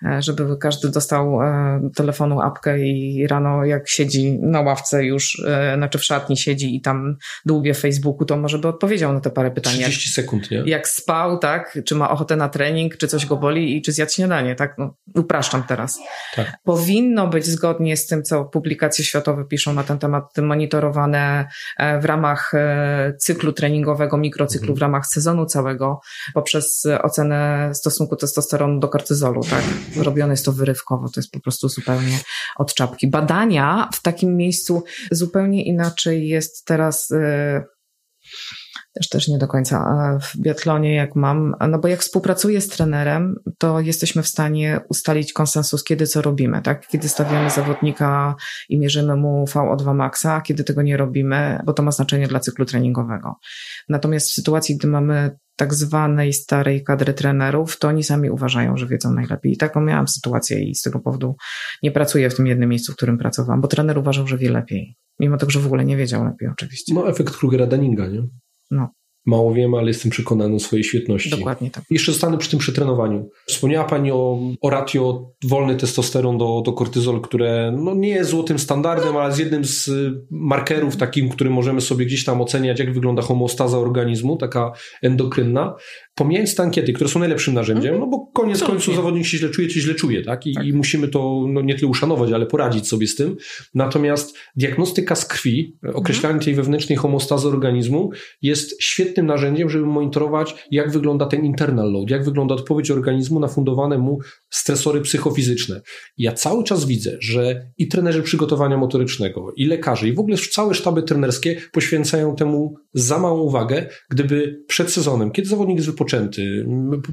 E, żeby każdy dostał e, telefonu apkę i rano jak siedzi na ławce już, e, znaczy w szatni siedzi i tam dłubie w Facebooku, to może by odpowiedział na te parę pytań. 30 sekund, nie? Jak spał, tak? Czy ma ochotę na trening, czy coś go boli i czy zjadł śniadanie, tak? No, upraszczam teraz. Tak. Powinno być zgodnie z tym, co publikacje światowe piszą na ten temat, monitorowane w ramach cyklu treningowego, mikrocyklu, mhm. w ramach sezonu całego, poprzez ocenę stosunku testosteronu do kortyzolu, tak? Robione jest to wyrywkowo, to jest po prostu zupełnie od czapki. Badania w takim miejscu zupełnie inaczej jest teraz. Yy, też, też nie do końca w biatlonie, jak mam, no bo jak współpracuję z trenerem, to jesteśmy w stanie ustalić konsensus, kiedy co robimy, tak? Kiedy stawiamy zawodnika i mierzymy mu VO2 maxa, kiedy tego nie robimy, bo to ma znaczenie dla cyklu treningowego. Natomiast w sytuacji, gdy mamy tak zwanej starej kadry trenerów, to oni sami uważają, że wiedzą najlepiej. I taką miałam sytuację i z tego powodu nie pracuję w tym jednym miejscu, w którym pracowałam, bo trener uważał, że wie lepiej. Mimo tego, że w ogóle nie wiedział lepiej oczywiście. No efekt Krugera-Daninga, nie? No. Mało wiem, ale jestem przekonany o swojej świetności. Dokładnie tak. Jeszcze zostanę przy tym przetrenowaniu. Wspomniała Pani o, o ratio wolny testosteron do, do kortyzol, które no, nie jest złotym standardem, ale jest jednym z markerów takim, który możemy sobie gdzieś tam oceniać, jak wygląda homeostaza organizmu, taka endokrynna. Pomijając ankiety, które są najlepszym narzędziem, no bo koniec końców zawodnik się źle czuje, czy źle czuje, tak? I, tak. i musimy to no, nie tyle uszanować, ale poradzić sobie z tym. Natomiast diagnostyka z krwi, określanie tej wewnętrznej homostazy organizmu jest świetnym narzędziem, żeby monitorować, jak wygląda ten internal load, jak wygląda odpowiedź organizmu na fundowane mu stresory psychofizyczne. Ja cały czas widzę, że i trenerzy przygotowania motorycznego, i lekarze, i w ogóle całe sztaby trenerskie poświęcają temu za małą uwagę, gdyby przed sezonem, kiedy zawodnik jest wypoczęty,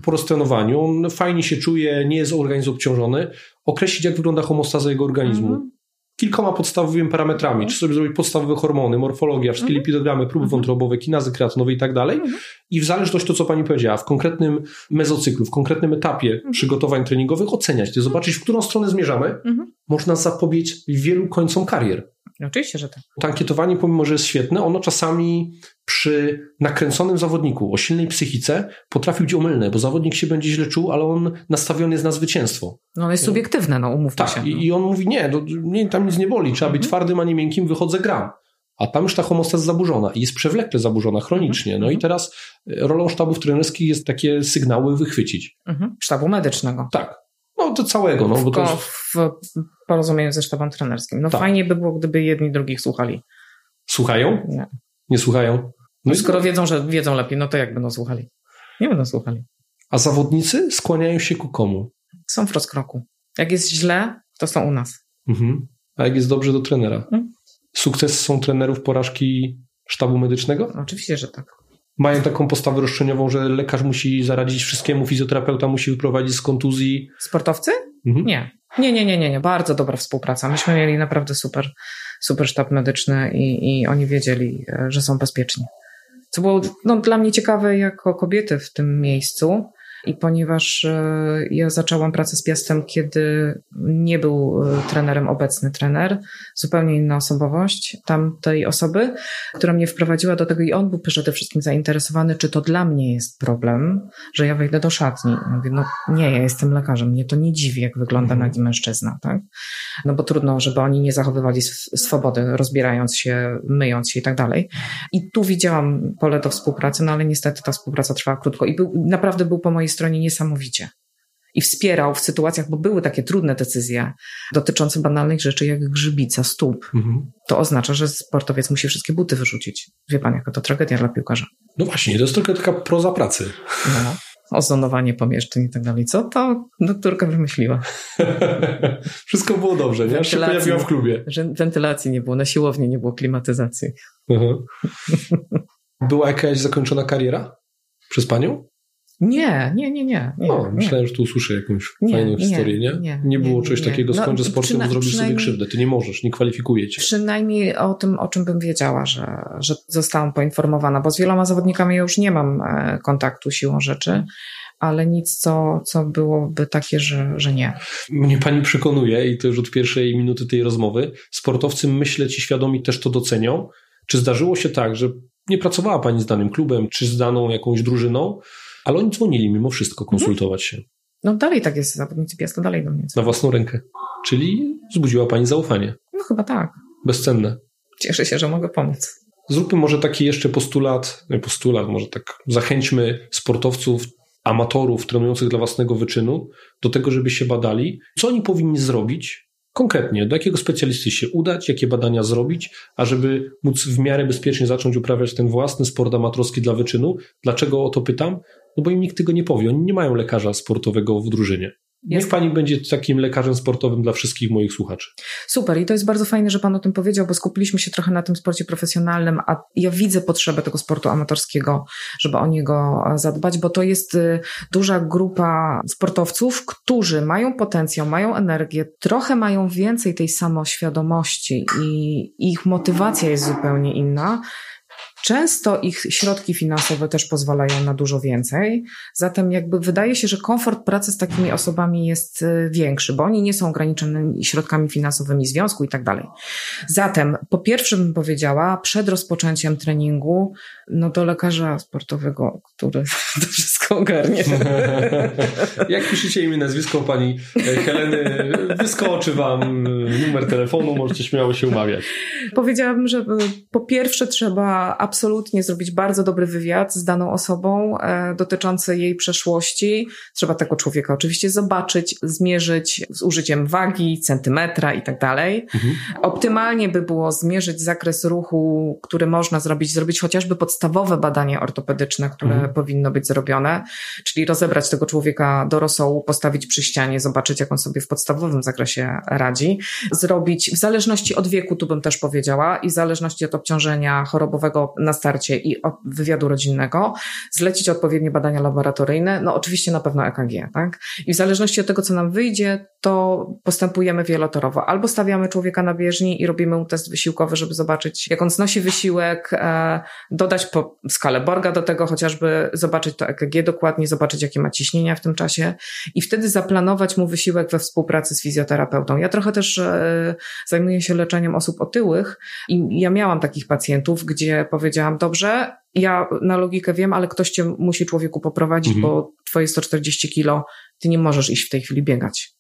po roztrenowaniu, on fajnie się czuje, nie jest organizm obciążony, określić, jak wygląda homostaza jego organizmu. Mm -hmm kilkoma podstawowymi parametrami, czy sobie zrobić podstawowe hormony, morfologia, wszystkie mm -hmm. lipidogramy, próby -hmm. wątrobowe, kinazy kreatynowe i tak dalej. -hmm. I w zależności to, co pani powiedziała, w konkretnym mezocyklu, w konkretnym etapie mhm. przygotowań treningowych oceniać, to zobaczyć, w którą stronę zmierzamy, mhm. można zapobiec wielu końcom karier. Oczywiście, że tak. To ankietowanie, pomimo że jest świetne, ono czasami przy nakręconym zawodniku o silnej psychice potrafi być omylne, bo zawodnik się będzie źle czuł, ale on nastawiony jest na zwycięstwo. No on jest subiektywne, no umówmy tak, się. I, I on mówi, nie, to, nie, tam nic nie boli, trzeba być mhm. twardym, a nie miękkim, wychodzę, gram. A tam już ta homostaz zaburzona i jest przewlekle zaburzona chronicznie. No i mhm. teraz e, rolą sztabów trenerskich jest takie sygnały wychwycić. Mhm. Sztabu medycznego. Tak. No do całego. No, bo to... w porozumieniu ze sztabem trenerskim. No tak. fajnie by było, gdyby jedni drugich słuchali. Słuchają? Nie. Nie słuchają? No skoro wiedzą, że wiedzą lepiej, no to jak będą słuchali? Nie będą słuchali. A zawodnicy skłaniają się ku komu? Są w rozkroku. Jak jest źle, to są u nas. Mhm. A jak jest dobrze, do trenera. Mhm. Sukces są trenerów porażki sztabu medycznego? Oczywiście, że tak. Mają taką postawę roszczeniową, że lekarz musi zaradzić wszystkiemu, fizjoterapeuta musi wyprowadzić z kontuzji. Sportowcy? Mhm. Nie. Nie, nie, nie, nie, nie. Bardzo dobra współpraca. Myśmy mieli naprawdę super, super sztab medyczny i, i oni wiedzieli, że są bezpieczni. Co było no, dla mnie ciekawe jako kobiety w tym miejscu, I ponieważ e, ja zaczęłam pracę z Piastem, kiedy nie był e, trenerem obecny trener, zupełnie inna osobowość tamtej osoby, która mnie wprowadziła do tego i on był przede wszystkim zainteresowany, czy to dla mnie jest problem, że ja wejdę do szatni. mówię, no nie, ja jestem lekarzem, mnie to nie dziwi, jak wygląda mhm. nagi mężczyzna, tak? No bo trudno, żeby oni nie zachowywali swobody, rozbierając się, myjąc się i tak dalej. I tu widziałam pole do współpracy, no ale niestety ta współpraca trwała krótko i był, naprawdę był po mojej stronie niesamowicie. I wspierał w sytuacjach, bo były takie trudne decyzje dotyczące banalnych rzeczy jak grzybica stóp. Mhm. To oznacza, że sportowiec musi wszystkie buty wyrzucić. Wie pan, jaka to tragedia dla piłkarza. No właśnie, to jest trochę taka proza pracy. No ozonowanie pomieszczeń i tak dalej. Co to doktorka wymyśliła? Wszystko było dobrze, nie? Się pojawiła w klubie. Że wentylacji nie było, na siłowni nie było klimatyzacji. Była jakaś zakończona kariera przez panią? Nie, nie, nie, nie. nie o, myślałem, że tu usłyszę jakąś nie, fajną nie, historię, nie? Nie, nie było czegoś takiego, no, skończę sportem, bo zrobisz sobie krzywdę. Ty nie możesz, nie kwalifikuje cię. Przynajmniej o tym, o czym bym wiedziała, że, że zostałam poinformowana, bo z wieloma zawodnikami już nie mam e, kontaktu siłą rzeczy ale nic, co, co byłoby takie, że, że nie. Mnie pani przekonuje i to już od pierwszej minuty tej rozmowy. Sportowcy, myślę, ci świadomi też to docenią. Czy zdarzyło się tak, że nie pracowała pani z danym klubem, czy z daną jakąś drużyną, ale oni dzwonili mimo wszystko mhm. konsultować się. No dalej tak jest, zawodnicy Piasta dalej do mnie. Na własną rękę. Czyli wzbudziła Pani zaufanie. No chyba tak. Bezcenne. Cieszę się, że mogę pomóc. Zróbmy może taki jeszcze postulat, nie postulat, może tak zachęćmy sportowców, amatorów trenujących dla własnego wyczynu do tego, żeby się badali. Co oni powinni zrobić, konkretnie, do jakiego specjalisty się udać, jakie badania zrobić, ażeby móc w miarę bezpiecznie zacząć uprawiać ten własny sport amatorski dla wyczynu. Dlaczego o to pytam? No bo im nikt tego nie powie. Oni nie mają lekarza sportowego w drużynie. Niech pani będzie takim lekarzem sportowym dla wszystkich moich słuchaczy. Super i to jest bardzo fajne, że pan o tym powiedział, bo skupiliśmy się trochę na tym sporcie profesjonalnym, a ja widzę potrzebę tego sportu amatorskiego, żeby o niego zadbać, bo to jest y, duża grupa sportowców, którzy mają potencjał, mają energię, trochę mają więcej tej samoświadomości i ich motywacja jest zupełnie inna Często ich środki finansowe też pozwalają na dużo więcej, zatem jakby wydaje się, że komfort pracy z takimi osobami jest y, większy, bo oni nie są ograniczonymi środkami finansowymi związku i tak dalej. Zatem po pierwsze bym powiedziała, przed rozpoczęciem treningu, no do lekarza sportowego, który to wszystko ogarnie. Jak piszecie imię, nazwisko pani Heleny, wyskoczy wam numer telefonu, możecie śmiało się umawiać. Powiedziałabym, że po pierwsze trzeba absolutnie zrobić bardzo dobry wywiad z daną osobą e, dotyczący jej przeszłości. Trzeba tego człowieka oczywiście zobaczyć, zmierzyć z użyciem wagi, centymetra i tak dalej. Mhm. Optymalnie by było zmierzyć zakres ruchu, który można zrobić, zrobić chociażby podstawowe badanie ortopedyczne, które mhm. powinno być zrobione, czyli rozebrać tego człowieka do rosołu, postawić przy ścianie, zobaczyć, jak on sobie w podstawowym zakresie radzi. Zrobić, w zależności od wieku, tu bym też powiedziała, i w zależności od obciążenia chorobowego na starcie i wywiadu rodzinnego, zlecić odpowiednie badania laboratoryjne, no oczywiście na pewno EKG, tak? I w zależności od tego, co nam wyjdzie, to postępujemy wielotorowo. Albo stawiamy człowieka na bieżni i robimy mu test wysiłkowy, żeby zobaczyć, jak on znosi wysiłek, e, dodać po skalę Borga do tego chociażby, zobaczyć to EKG dokładnie, zobaczyć, jakie ma ciśnienia w tym czasie i wtedy zaplanować mu wysiłek we współpracy z fizjoterapeutą. Ja trochę też e, zajmuję się leczeniem osób otyłych i ja miałam takich pacjentów, gdzie powiedziałam, dobrze, ja na logikę wiem, ale ktoś cię musi człowieku poprowadzić, mhm. bo twoje 140 kilo, ty nie możesz iść w tej chwili biegać,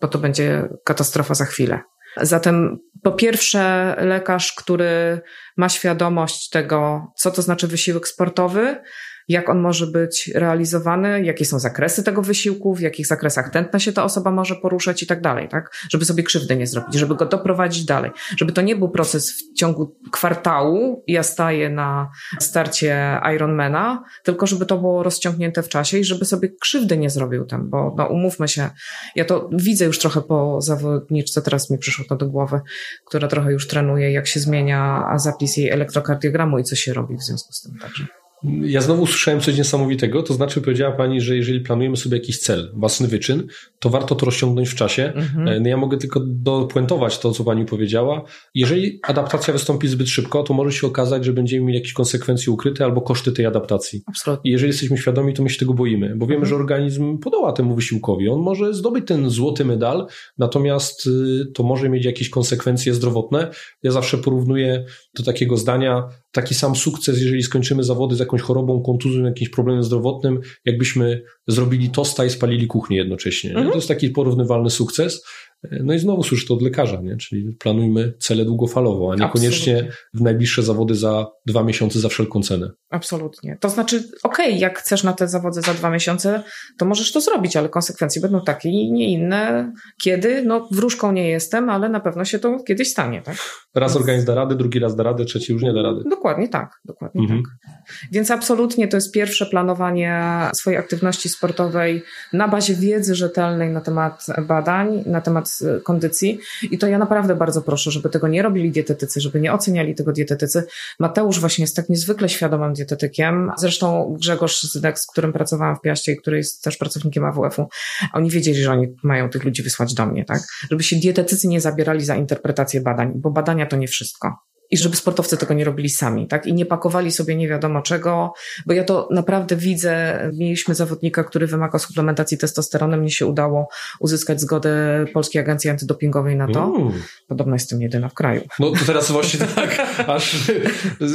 bo to będzie katastrofa za chwilę. Zatem po pierwsze lekarz, który ma świadomość tego, co to znaczy wysiłek sportowy, jak on może być realizowany, jakie są zakresy tego wysiłku, w jakich zakresach tętna się ta osoba może poruszać i tak dalej, tak? Żeby sobie krzywdy nie zrobić, żeby go doprowadzić dalej. Żeby to nie był proces w ciągu kwartału, ja staję na starcie Ironmana, tylko żeby to było rozciągnięte w czasie i żeby sobie krzywdy nie zrobił tam, bo no umówmy się, ja to widzę już trochę po zawodniczce, teraz mi przyszło to do głowy, która trochę już trenuje, jak się zmienia zapis jej elektrokardiogramu i co się robi w związku z tym także. Ja znowu usłyszałem coś niesamowitego, to znaczy powiedziała Pani, że jeżeli planujemy sobie jakiś cel, własny wyczyn, to warto to rozciągnąć w czasie. Mhm. No ja mogę tylko dopuentować to, co Pani powiedziała. Jeżeli adaptacja wystąpi zbyt szybko, to może się okazać, że będziemy mieli jakieś konsekwencje ukryte albo koszty tej adaptacji. Absolutnie. I jeżeli jesteśmy świadomi, to my się tego boimy, bo wiemy, mhm. że organizm podoła temu wysiłkowi. On może zdobyć ten złoty medal, natomiast y, to może mieć jakieś konsekwencje zdrowotne. Ja zawsze porównuję do takiego zdania, taki sam sukces, jeżeli skończymy zawody z jakąś chorobą, kontuzją, jakimś problemem zdrowotnym, jakbyśmy zrobili tosta i spalili kuchnię jednocześnie. Mhm. To jest taki porównywalny sukces. No i znowu słyszę to od lekarza, nie? czyli planujmy cele długofalowo, a niekoniecznie Absolutnie. w najbliższe zawody za dwa miesiące za wszelką cenę. Absolutnie. To znaczy, okej, okay, jak chcesz na te zawody za dwa miesiące, to możesz to zrobić, ale konsekwencje będą takie i nie inne. Kiedy? No wróżką nie jestem, ale na pewno się to kiedyś stanie, tak? Raz organizm da radę, drugi raz da radę, trzeci już nie da rady. Dokładnie tak, dokładnie mhm. tak. Więc absolutnie to jest pierwsze planowanie swojej aktywności sportowej na bazie wiedzy rzetelnej na temat badań, na temat kondycji i to ja naprawdę bardzo proszę, żeby tego nie robili dietetycy, żeby nie oceniali tego dietetycy. Mateusz właśnie jest tak niezwykle świadomym dietetykiem. Zresztą Grzegorz Zydek, z którym pracowałam w Piaście i który jest też pracownikiem AWF-u, oni wiedzieli, że oni mają tych ludzi wysłać do mnie, tak? Żeby się dietetycy nie zabierali za interpretację badań, bo badania to nie wszystko i żeby sportowcy tego nie robili sami, tak? I nie pakowali sobie nie wiadomo czego, bo ja to naprawdę widzę. Mieliśmy zawodnika, który wymagał suplementacji testosteronem. Mnie się udało uzyskać zgodę Polskiej Agencji Antydopingowej na to. Mm. Podobno jestem jedyna w kraju. No to teraz właśnie tak, aż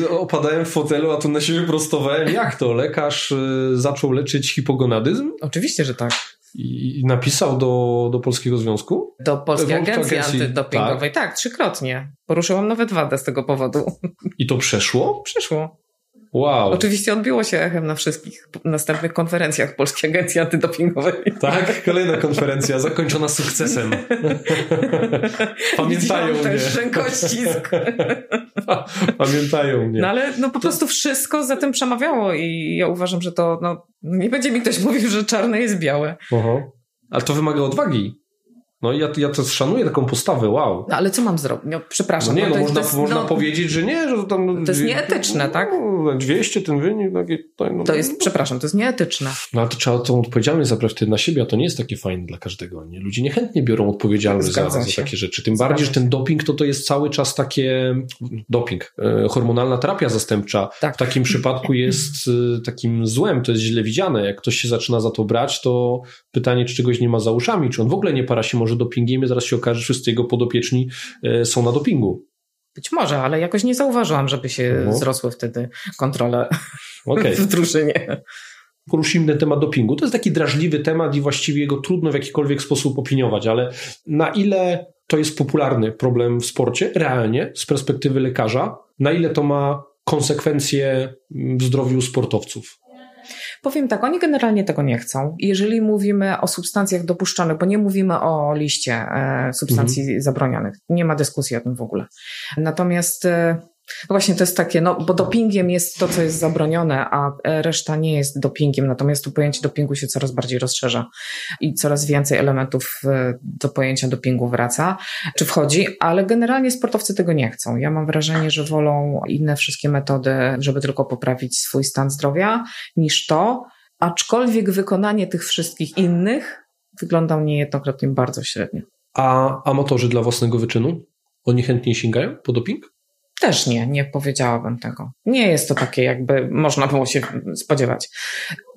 opadałem w fotelu, a tu na siebie prostowałem. Jak to? Lekarz y, zaczął leczyć hipogonadyzm? Oczywiście, że tak. I napisał do, do Polskiego Związku? Do Polskiej Agencji, Agencji Antydopingowej, tak. tak, trzykrotnie. Poruszyłam nawet wadę z tego powodu. I to przeszło? Przeszło. Wow. Oczywiście odbiło się echem na wszystkich następnych konferencjach Polskiej Agencji Antydopingowej. Tak, kolejna konferencja zakończona sukcesem. Pamiętają mnie. też rękościsk. Pamiętają mnie. No ale no po prostu wszystko za tym przemawiało i ja uważam, że to no, nie będzie mi ktoś mówił, że czarne jest białe. Oho. Ale to wymaga odwagi. No ja, ja to szanuję taką postawę, wow. No ale co mam zrobić? No, przepraszam. No nie, no, no można, jest, można no, powiedzieć, że nie, że tam... To jest nieetyczne, tak? No, 200 ten wynik. Taki, no, to jest, przepraszam, to jest nieetyczne. No ale to trzeba tą odpowiedzialność zabrać wtedy na siebie, a to nie jest takie fajne dla każdego. Nie? Ludzie niechętnie biorą odpowiedzialność za, za, takie rzeczy. Tym bardziej, że ten doping to to jest cały czas takie... Doping. E, hormonalna terapia zastępcza tak. w takim przypadku jest e, takim złem, to jest źle widziane. Jak ktoś się zaczyna za to brać, to pytanie, czy czegoś nie ma za uszami, czy on w ogóle nie para się może dopingiem i zaraz się okaże, że wszyscy jego podopieczni e, są na dopingu. Być może, ale jakoś nie zauważyłam, żeby się no. zrosły wtedy kontrole okay. w drużynie. Poruszymy ten temat dopingu. To jest taki drażliwy temat i właściwie jego trudno w jakikolwiek sposób opiniować, ale na ile to jest popularny problem w sporcie, realnie, z perspektywy lekarza, na ile to ma konsekwencje w zdrowiu sportowców? Powiem tak, oni generalnie tego nie chcą. Jeżeli mówimy o substancjach dopuszczonych, bo nie mówimy o liście e, substancji mhm. zabronionych, nie ma dyskusji o tym w ogóle. Natomiast e, no właśnie to jest takie, no bo dopingiem jest to, co jest zabronione, a reszta nie jest dopingiem, natomiast tu pojęcie dopingu się coraz bardziej rozszerza i coraz więcej elementów e, do pojęcia dopingu wraca, czy wchodzi, ale generalnie sportowcy tego nie chcą. Ja mam wrażenie, że wolą inne wszystkie metody, żeby tylko poprawić swój stan zdrowia, niż to, aczkolwiek wykonanie tych wszystkich innych wygląda niejednokrotnie bardzo średnio. A amatorzy dla własnego wyczynu? Oni chętnie sięgają po doping? Też nie, nie powiedziałabym tego. Nie jest to takie, jakby można było się spodziewać.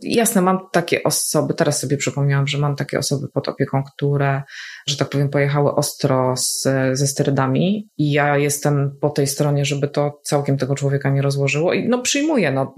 Jasne, mam takie osoby, teraz sobie przypomniałam, że mam takie osoby pod opieką, które, że tak powiem, pojechały ostro z, ze sterydami i ja jestem po tej stronie, żeby to całkiem tego człowieka nie rozłożyło i no przyjmuję, no,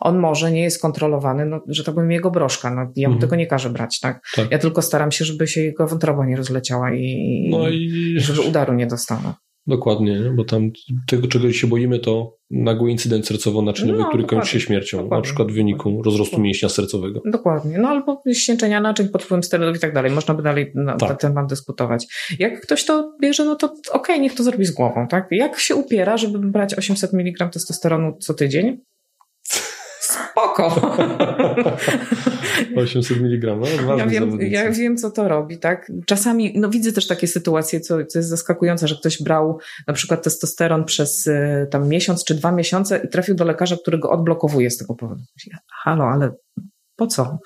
on może nie jest kontrolowany, no, że tak powiem, jego broszka, no, ja mu mhm. tego nie każę brać, tak? tak? Ja tylko staram się, żeby się jego wątroba nie rozleciała i, no i... żeby udaru nie dostał. Dokładnie, bo tam tego, czego się boimy, to nagły incydent sercowo-naczyniowy, no, który kończy się śmiercią, dokładnie. na przykład w wyniku rozrostu mięśnia sercowego. Dokładnie, no albo ścięczenia naczyń pod wpływem sterydów i tak dalej. Można by dalej na tak. ten temat dyskutować. Jak ktoś to bierze, no to okej, okay, niech to zrobi z głową, tak? Jak się upiera, żeby brać 800 mg testosteronu co tydzień? Spoko. 800 mg, no, ja wiem, ja wiem, co to robi, tak? Czasami, no widzę też takie sytuacje, co, co jest zaskakujące, że ktoś brał na przykład testosteron przez y, tam miesiąc czy dwa miesiące i trafił do lekarza, który go odblokowuje z tego powodu. Halo, ale po co?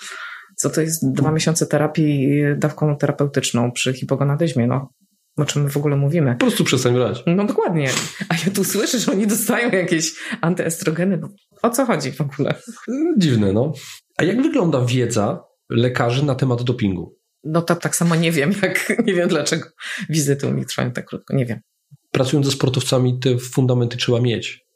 Co to jest dwa miesiące terapii dawką terapeutyczną przy hipogonadyzmie? No, o czym my w ogóle mówimy. Po prostu przestań brać. No dokładnie. A ja tu słyszę, że oni dostają jakieś antyestrogeny. No, o co chodzi w ogóle? Dziwne, no. A jak wygląda wiedza lekarzy na temat dopingu? No to tak samo nie wiem, jak nie wiem dlaczego wizyty u nich trwają tak krótko, nie wiem. Pracując ze sportowcami, te fundamenty trzeba mieć.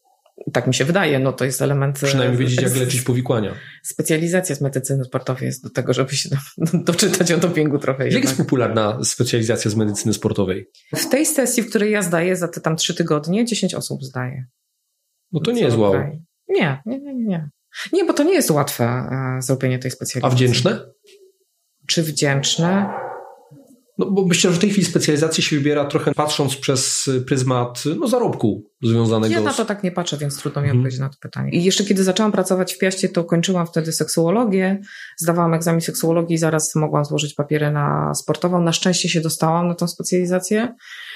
Tak mi się wydaje, no to jest element... Przynajmniej wiedzieć, jak leczyć powikłania. Specjalizacja z medycyny sportowej jest do tego, żeby się doczytać o dopingu trochę. Jak jest popularna specjalizacja z medycyny sportowej? W tej sesji, w której ja zdaję za te tam trzy tygodnie, 10 osób zdaje. No to nie jest wow. Nie, nie, nie, nie. Nie, bo to nie jest łatwe e, zrobienie tej specjalizacji. A wdzięczne? Czy wdzięczne? No bo myślę, że w tej chwili specjalizację się wybiera trochę patrząc przez pryzmat no, zarobku związanego Ja na z... to tak nie patrzę, więc trudno mi hmm. odpowiedzieć na to pytanie. I jeszcze kiedy zaczęłam pracować w Piaście, to kończyłam wtedy seksuologię, zdawałam egzamin seksuologii i zaraz mogłam złożyć papiery na sportową. Na szczęście się dostałam na tą specjalizację,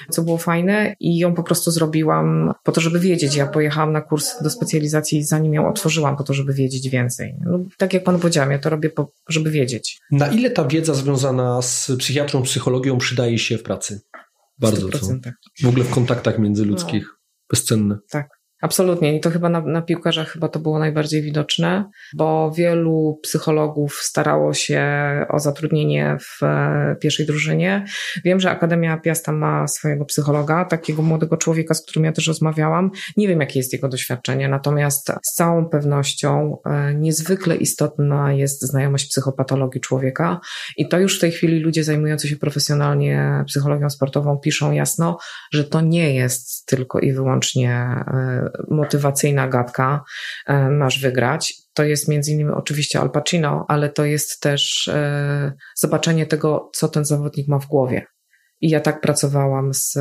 co było fajne i ją po prostu zrobiłam po to, żeby wiedzieć. Ja pojechałam na kurs do specjalizacji zanim ją otworzyłam po to, żeby wiedzieć więcej. No, tak jak pan powiedział, ja to robię, po, żeby wiedzieć. Na ile ta wiedza związana z psychiatrą, psychologią przydaje się w pracy? Bardzo. Co? W ogóle w kontaktach międzyludzkich. No bezcenne. Tak. Absolutnie. I to chyba na, na piłkarzach chyba to było najbardziej widoczne, bo wielu psychologów starało się o zatrudnienie w e, pierwszej drużynie. Wiem, że Akademia Piasta ma swojego psychologa, takiego młodego człowieka, z którym ja też rozmawiałam. Nie wiem, jakie jest jego doświadczenie, natomiast z całą pewnością e, niezwykle istotna jest znajomość psychopatologii człowieka i to już w tej chwili ludzie zajmujący się profesjonalnie psychologią sportową piszą jasno, że to nie jest tylko i wyłącznie e, motywacyjna gadka, e, masz wygrać. To jest między innymi oczywiście Al Pacino, ale to jest też e, zobaczenie tego, co ten zawodnik ma w głowie. I ja tak pracowałam z,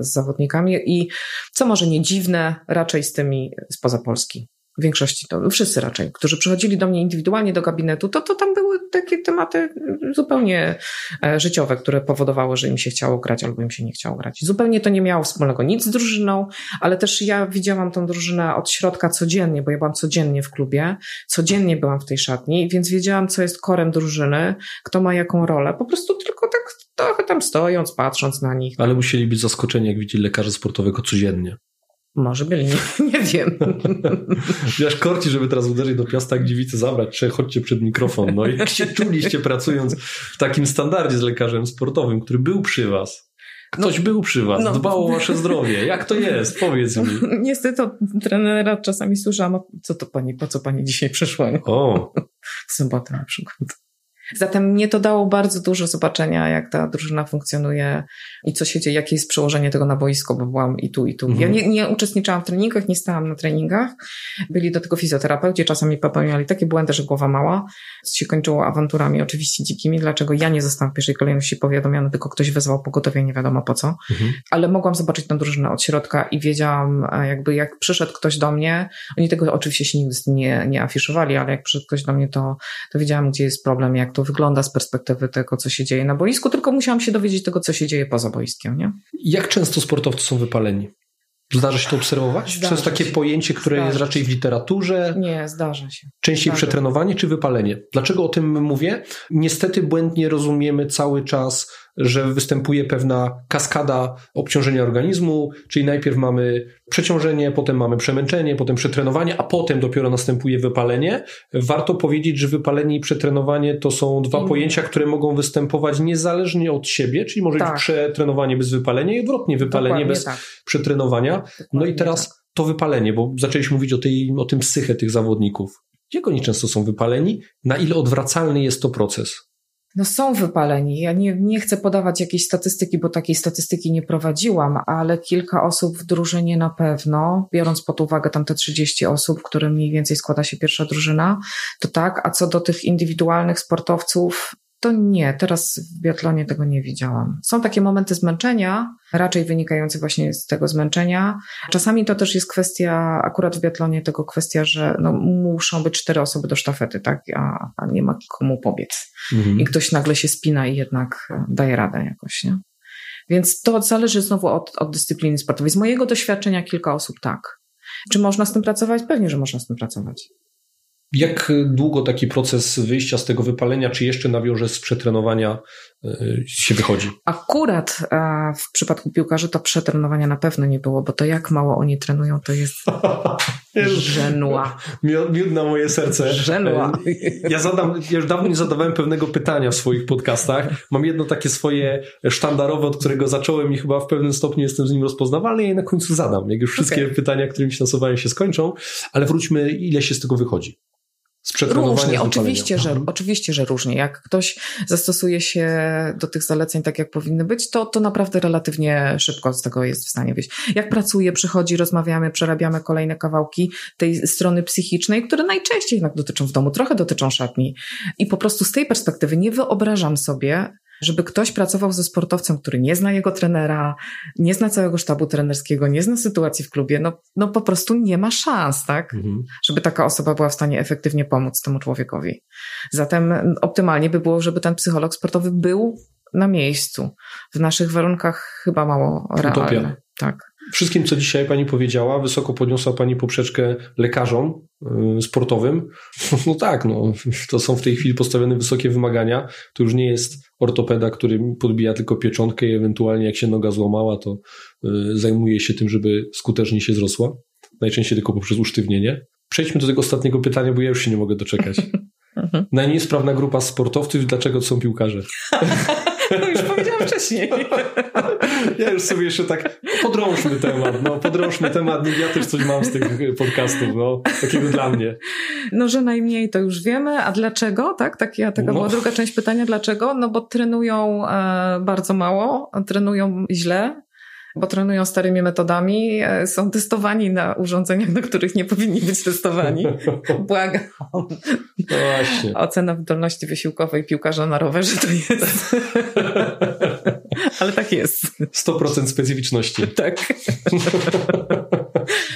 z zawodnikami i co może nie dziwne, raczej z tymi spoza Polski w większości to wszyscy raczej, którzy przychodzili do mnie indywidualnie do gabinetu, to, to tam były takie tematy zupełnie e, życiowe, które powodowały, że im się chciało grać albo im się nie chciało grać. Zupełnie to nie miało wspólnego nic z drużyną, ale też ja widziałam tą drużynę od środka codziennie, bo ja byłam codziennie w klubie, codziennie byłam w tej szatni, więc wiedziałam, co jest korem drużyny, kto ma jaką rolę. Po prostu tylko tak trochę tam stojąc, patrząc na nich. Ale musieli być zaskoczeni, jak widzieli lekarza sportowego codziennie. Może byli, nie, nie wiem. Wiesz, korci, żeby teraz uderzyć do Piasta Gliwice, zabrać, czy chodźcie przed mikrofon. No i jak się czuliście pracując w takim standardzie z lekarzem sportowym, który był przy was? Ktoś no, był przy was, no. dbał o wasze zdrowie. Jak to jest? Powiedz mi. Niestety od trenera czasami słyszałam, co to pani, po co pani dzisiaj przyszła? O. W sobotę na przykład. Zatem mnie to dało bardzo dużo zobaczenia, jak ta drużyna funkcjonuje i co się dzieje, jakie jest przełożenie tego na boisko, bo byłam i tu, i tu. Mhm. Ja nie, nie uczestniczałam w treningach, nie stałam na treningach. Byli do tego fizjoterapeuci, czasami popełniali takie błędy, że głowa mała. Co się kończyło awanturami oczywiście dzikimi, dlaczego ja nie zostałam w pierwszej kolejności powiadomiona, tylko ktoś wezwał pogotowie, nie wiadomo po co. Mhm. Ale mogłam zobaczyć tę drużynę od środka i wiedziałam, e, jakby jak przyszedł ktoś do mnie, oni tego oczywiście się nigdy nie, nie afiszowali, ale jak przyszedł ktoś do mnie, to, to wiedziałam, gdzie jest problem, jak to wygląda z perspektywy tego, co się dzieje na boisku, tylko musiałam się dowiedzieć tego, co się dzieje poza boiskiem. Nie? Jak często sportowcy są wypaleni? Zdarza się to obserwować? Zdarza to jest takie się. pojęcie, które zdarza jest raczej w literaturze? Nie, zdarza się. Częściej zdarza. przetrenowanie czy wypalenie? Dlaczego o tym mówię? Niestety błędnie rozumiemy cały czas że występuje pewna kaskada obciążenia organizmu, czyli najpierw mamy przeciążenie, potem mamy przemęczenie, potem przetrenowanie, a potem dopiero następuje wypalenie. Warto powiedzieć, że wypalenie i przetrenowanie to są dwa pojęcia, które mogą występować niezależnie od siebie, czyli może tak. być przetrenowanie bez wypalenia i odwrotnie wypalenie Dokładnie bez tak. przetrenowania. Dokładnie no i teraz tak. to wypalenie, bo zaczęliśmy mówić o, tej, o tym psychę tych zawodników. Jak oni często są wypaleni? Na ile odwracalny jest to proces? No są wypaleni. Ja nie, nie chcę podawać jakiejś statystyki, bo takiej statystyki nie prowadziłam, ale kilka osób w drużynie na pewno, biorąc pod uwagę tam te 30 osób, które mniej więcej składa się pierwsza drużyna, to tak. A co do tych indywidualnych sportowców, to nie, teraz w biatlonie tego nie widziałam. Są takie momenty zmęczenia, raczej wynikające właśnie z tego zmęczenia. Czasami to też jest kwestia, akurat w biatlonie tego kwestia, że no, muszą być cztery osoby do sztafety, tak, a, a nie ma komu pobiec. Mhm. I ktoś nagle się spina i jednak daje radę jakoś, nie? Więc to zależy znowu od, od dyscypliny sportowej. Z mojego doświadczenia kilka osób tak. Czy można z tym pracować? Pewnie, że można z tym pracować. Jak długo taki proces wyjścia z tego wypalenia, czy jeszcze nawiąże z przetrenowania e, się wychodzi? Akurat w przypadku piłkarzy to przetrenowania na pewno nie było, bo to jak mało oni trenują, to jest żenua. Miód na moje serce. Żenua. E, ja zadam, ja już dawno nie zadawałem pewnego pytania w swoich podcastach. Mam jedno takie swoje sztandarowe, od którego zacząłem i chyba w pewnym stopniu jestem z nim rozpoznawalny i na końcu zadam, jak już wszystkie okay. pytania, którymi się nasowałem się skończą, ale wróćmy, ile się z tego wychodzi? Różnie, oczywiście że, mhm. oczywiście, że różnie. Jak ktoś zastosuje się do tych zaleceń tak, jak powinny być, to, to naprawdę relatywnie szybko z tego jest w stanie wyjść. Jak pracuje, przychodzi, rozmawiamy, przerabiamy kolejne kawałki tej strony psychicznej, które najczęściej jednak dotyczą w domu, trochę dotyczą szatni. I po prostu z tej perspektywy nie wyobrażam sobie, żeby ktoś pracował ze sportowcem, który nie zna jego trenera, nie zna całego sztabu trenerskiego, nie zna sytuacji w klubie, no, no po prostu nie ma szans, tak? Mhm. Żeby taka osoba była w stanie efektywnie pomóc temu człowiekowi. Zatem optymalnie by było, żeby ten psycholog sportowy był na miejscu. W naszych warunkach chyba mało realne. Utopia. Tak. Wszystkim, co dzisiaj Pani powiedziała, wysoko podniosła Pani poprzeczkę lekarzom y, sportowym. No tak, no, to są w tej chwili postawione wysokie wymagania. To już nie jest ortopeda, który podbija tylko pieczątkę i ewentualnie jak się noga złamała, to y, zajmuje się tym, żeby skutecznie się zrosła. Najczęściej tylko poprzez usztywnienie. Przejdźmy do tego ostatniego pytania, bo ja już się nie mogę doczekać. Mhm. Najmniej sprawna grupa sportowców, dlaczego to są piłkarze? No już powiedziałam wcześniej. Ja już sobie jeszcze tak podrążmy temat, no podrążmy temat, ja też coś mam z tych podcastów, no takiego dla mnie. No, że najmniej to już wiemy, a dlaczego, tak? tak ja, taka no. była druga część pytania, dlaczego? No bo trenują e, bardzo mało, trenują źle, bo trenują starymi metodami, e, są testowani na urządzeniach, na których nie powinni być testowani. Błagam. No właśnie. Ocena wydolności wysiłkowej piłkarza na rowerze to jest. Ale tak jest. 100% specyficzności. Tak.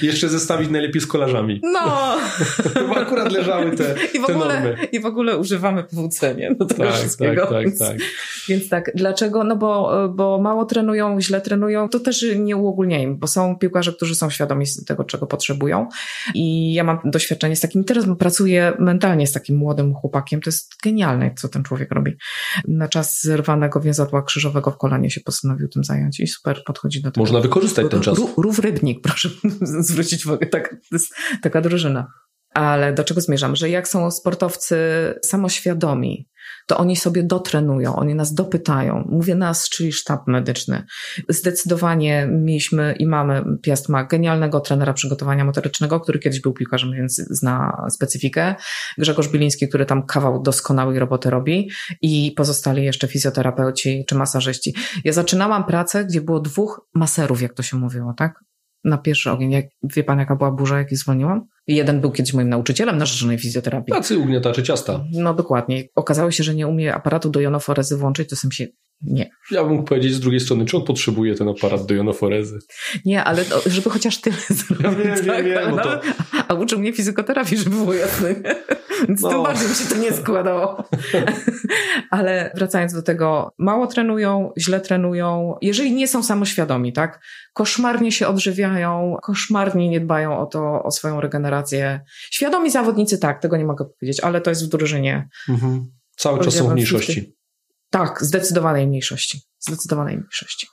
Jeszcze zestawić najlepiej z kolarzami. No. Bo akurat leżały te, I w ogóle, te normy. I w ogóle używamy PWC, nie? Do tego tak, wszystkiego. Tak, tak, więc, tak. Więc tak, dlaczego? No bo, bo mało trenują, źle trenują. To też nie uogólniajmy, bo są piłkarze, którzy są świadomi tego, czego potrzebują. I ja mam doświadczenie z takim, teraz pracuję mentalnie z takim młodym chłopakiem. To jest genialne, co ten człowiek robi. Na czas zerwanego więzadła krzyżowego w kolanie się postanowił tym zająć i super podchodzi do tego. Można wykorzystać ten czas. Rów rybnik, proszę zwrócić uwagę, tak, to jest taka drużyna. Ale do czego zmierzam? Że jak są sportowcy samoświadomi, to oni sobie dotrenują, oni nas dopytają. Mówię nas, czyli sztab medyczny. Zdecydowanie mieliśmy i mamy, Piast ma genialnego trenera przygotowania motorycznego, który kiedyś był piłkarzem, więc zna specyfikę. Grzegorz Biliński, który tam kawał doskonałej roboty robi i pozostali jeszcze fizjoterapeuci czy masażyści. Ja zaczynałam pracę, gdzie było dwóch maserów, jak to się mówiło, tak? na pierwszy ogień. Jak, wie pan, jaka była burza, jak zwolniłam? Jeden był kiedyś moim nauczycielem na rzeczonej fizjoterapii. Tacy ugniatacze ciasta. No dokładnie. Okazało się, że nie umie aparatu do jonoforezy włączyć, to sam się nie. Ja bym mógł powiedzieć z drugiej strony, czy on potrzebuje ten aparat do jonoforezy? Nie, ale to, żeby chociaż tyle zrobić. Ja wiem, tak? wiem, wiem, to... A uczył mnie fizykoterapii, żeby było jasne. Więc no. tym bardziej mi się to nie składało. ale wracając do tego, mało trenują, źle trenują. Jeżeli nie są samoświadomi, tak? Koszmarnie się odżywiają, koszmarnie nie dbają o to, o swoją regenerację. Świadomi zawodnicy tak, tego nie mogę powiedzieć, ale to jest w drużynie. Mhm. Cały czas są w mniejszości. Tak, zdecydowanej mniejszości. Zdecydowanej mniejszości.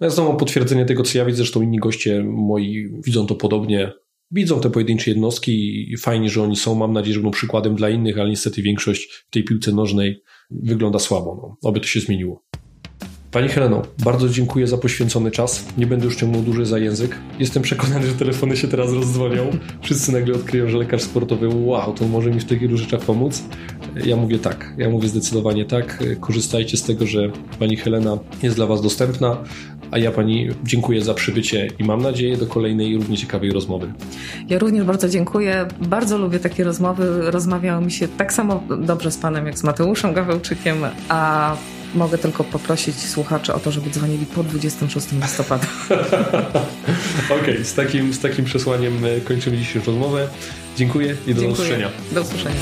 Ja znowu potwierdzenie tego, co ja widzę, zresztą inni goście moi widzą to podobnie. Widzą te pojedyncze jednostki i fajnie, że oni są. Mam nadzieję, że będą przykładem dla innych, ale niestety większość w tej piłce nożnej wygląda słabo. No, oby to się zmieniło. Pani Heleno, bardzo dziękuję za poświęcony czas. Nie będę już ciągnął dłużej za język. Jestem przekonany, że telefony się teraz rozdzwonią. Wszyscy nagle odkryją, że lekarz sportowy, wow, to może mi w tych wielu rzeczach pomóc. Ja mówię tak, ja mówię zdecydowanie tak. Korzystajcie z tego, że pani Helena jest dla Was dostępna, a ja pani dziękuję za przybycie i mam nadzieję do kolejnej równie ciekawej rozmowy. Ja również bardzo dziękuję. Bardzo lubię takie rozmowy. Rozmawiało mi się tak samo dobrze z panem jak z Mateuszem Gawełczykiem, a mogę tylko poprosić słuchaczy o to, żeby dzwonili po 26 listopada. Okej, okay, z, takim, z takim przesłaniem kończymy dzisiejszą rozmowę. Dziękuję i do Dziękuję. usłyszenia. Do usłyszenia.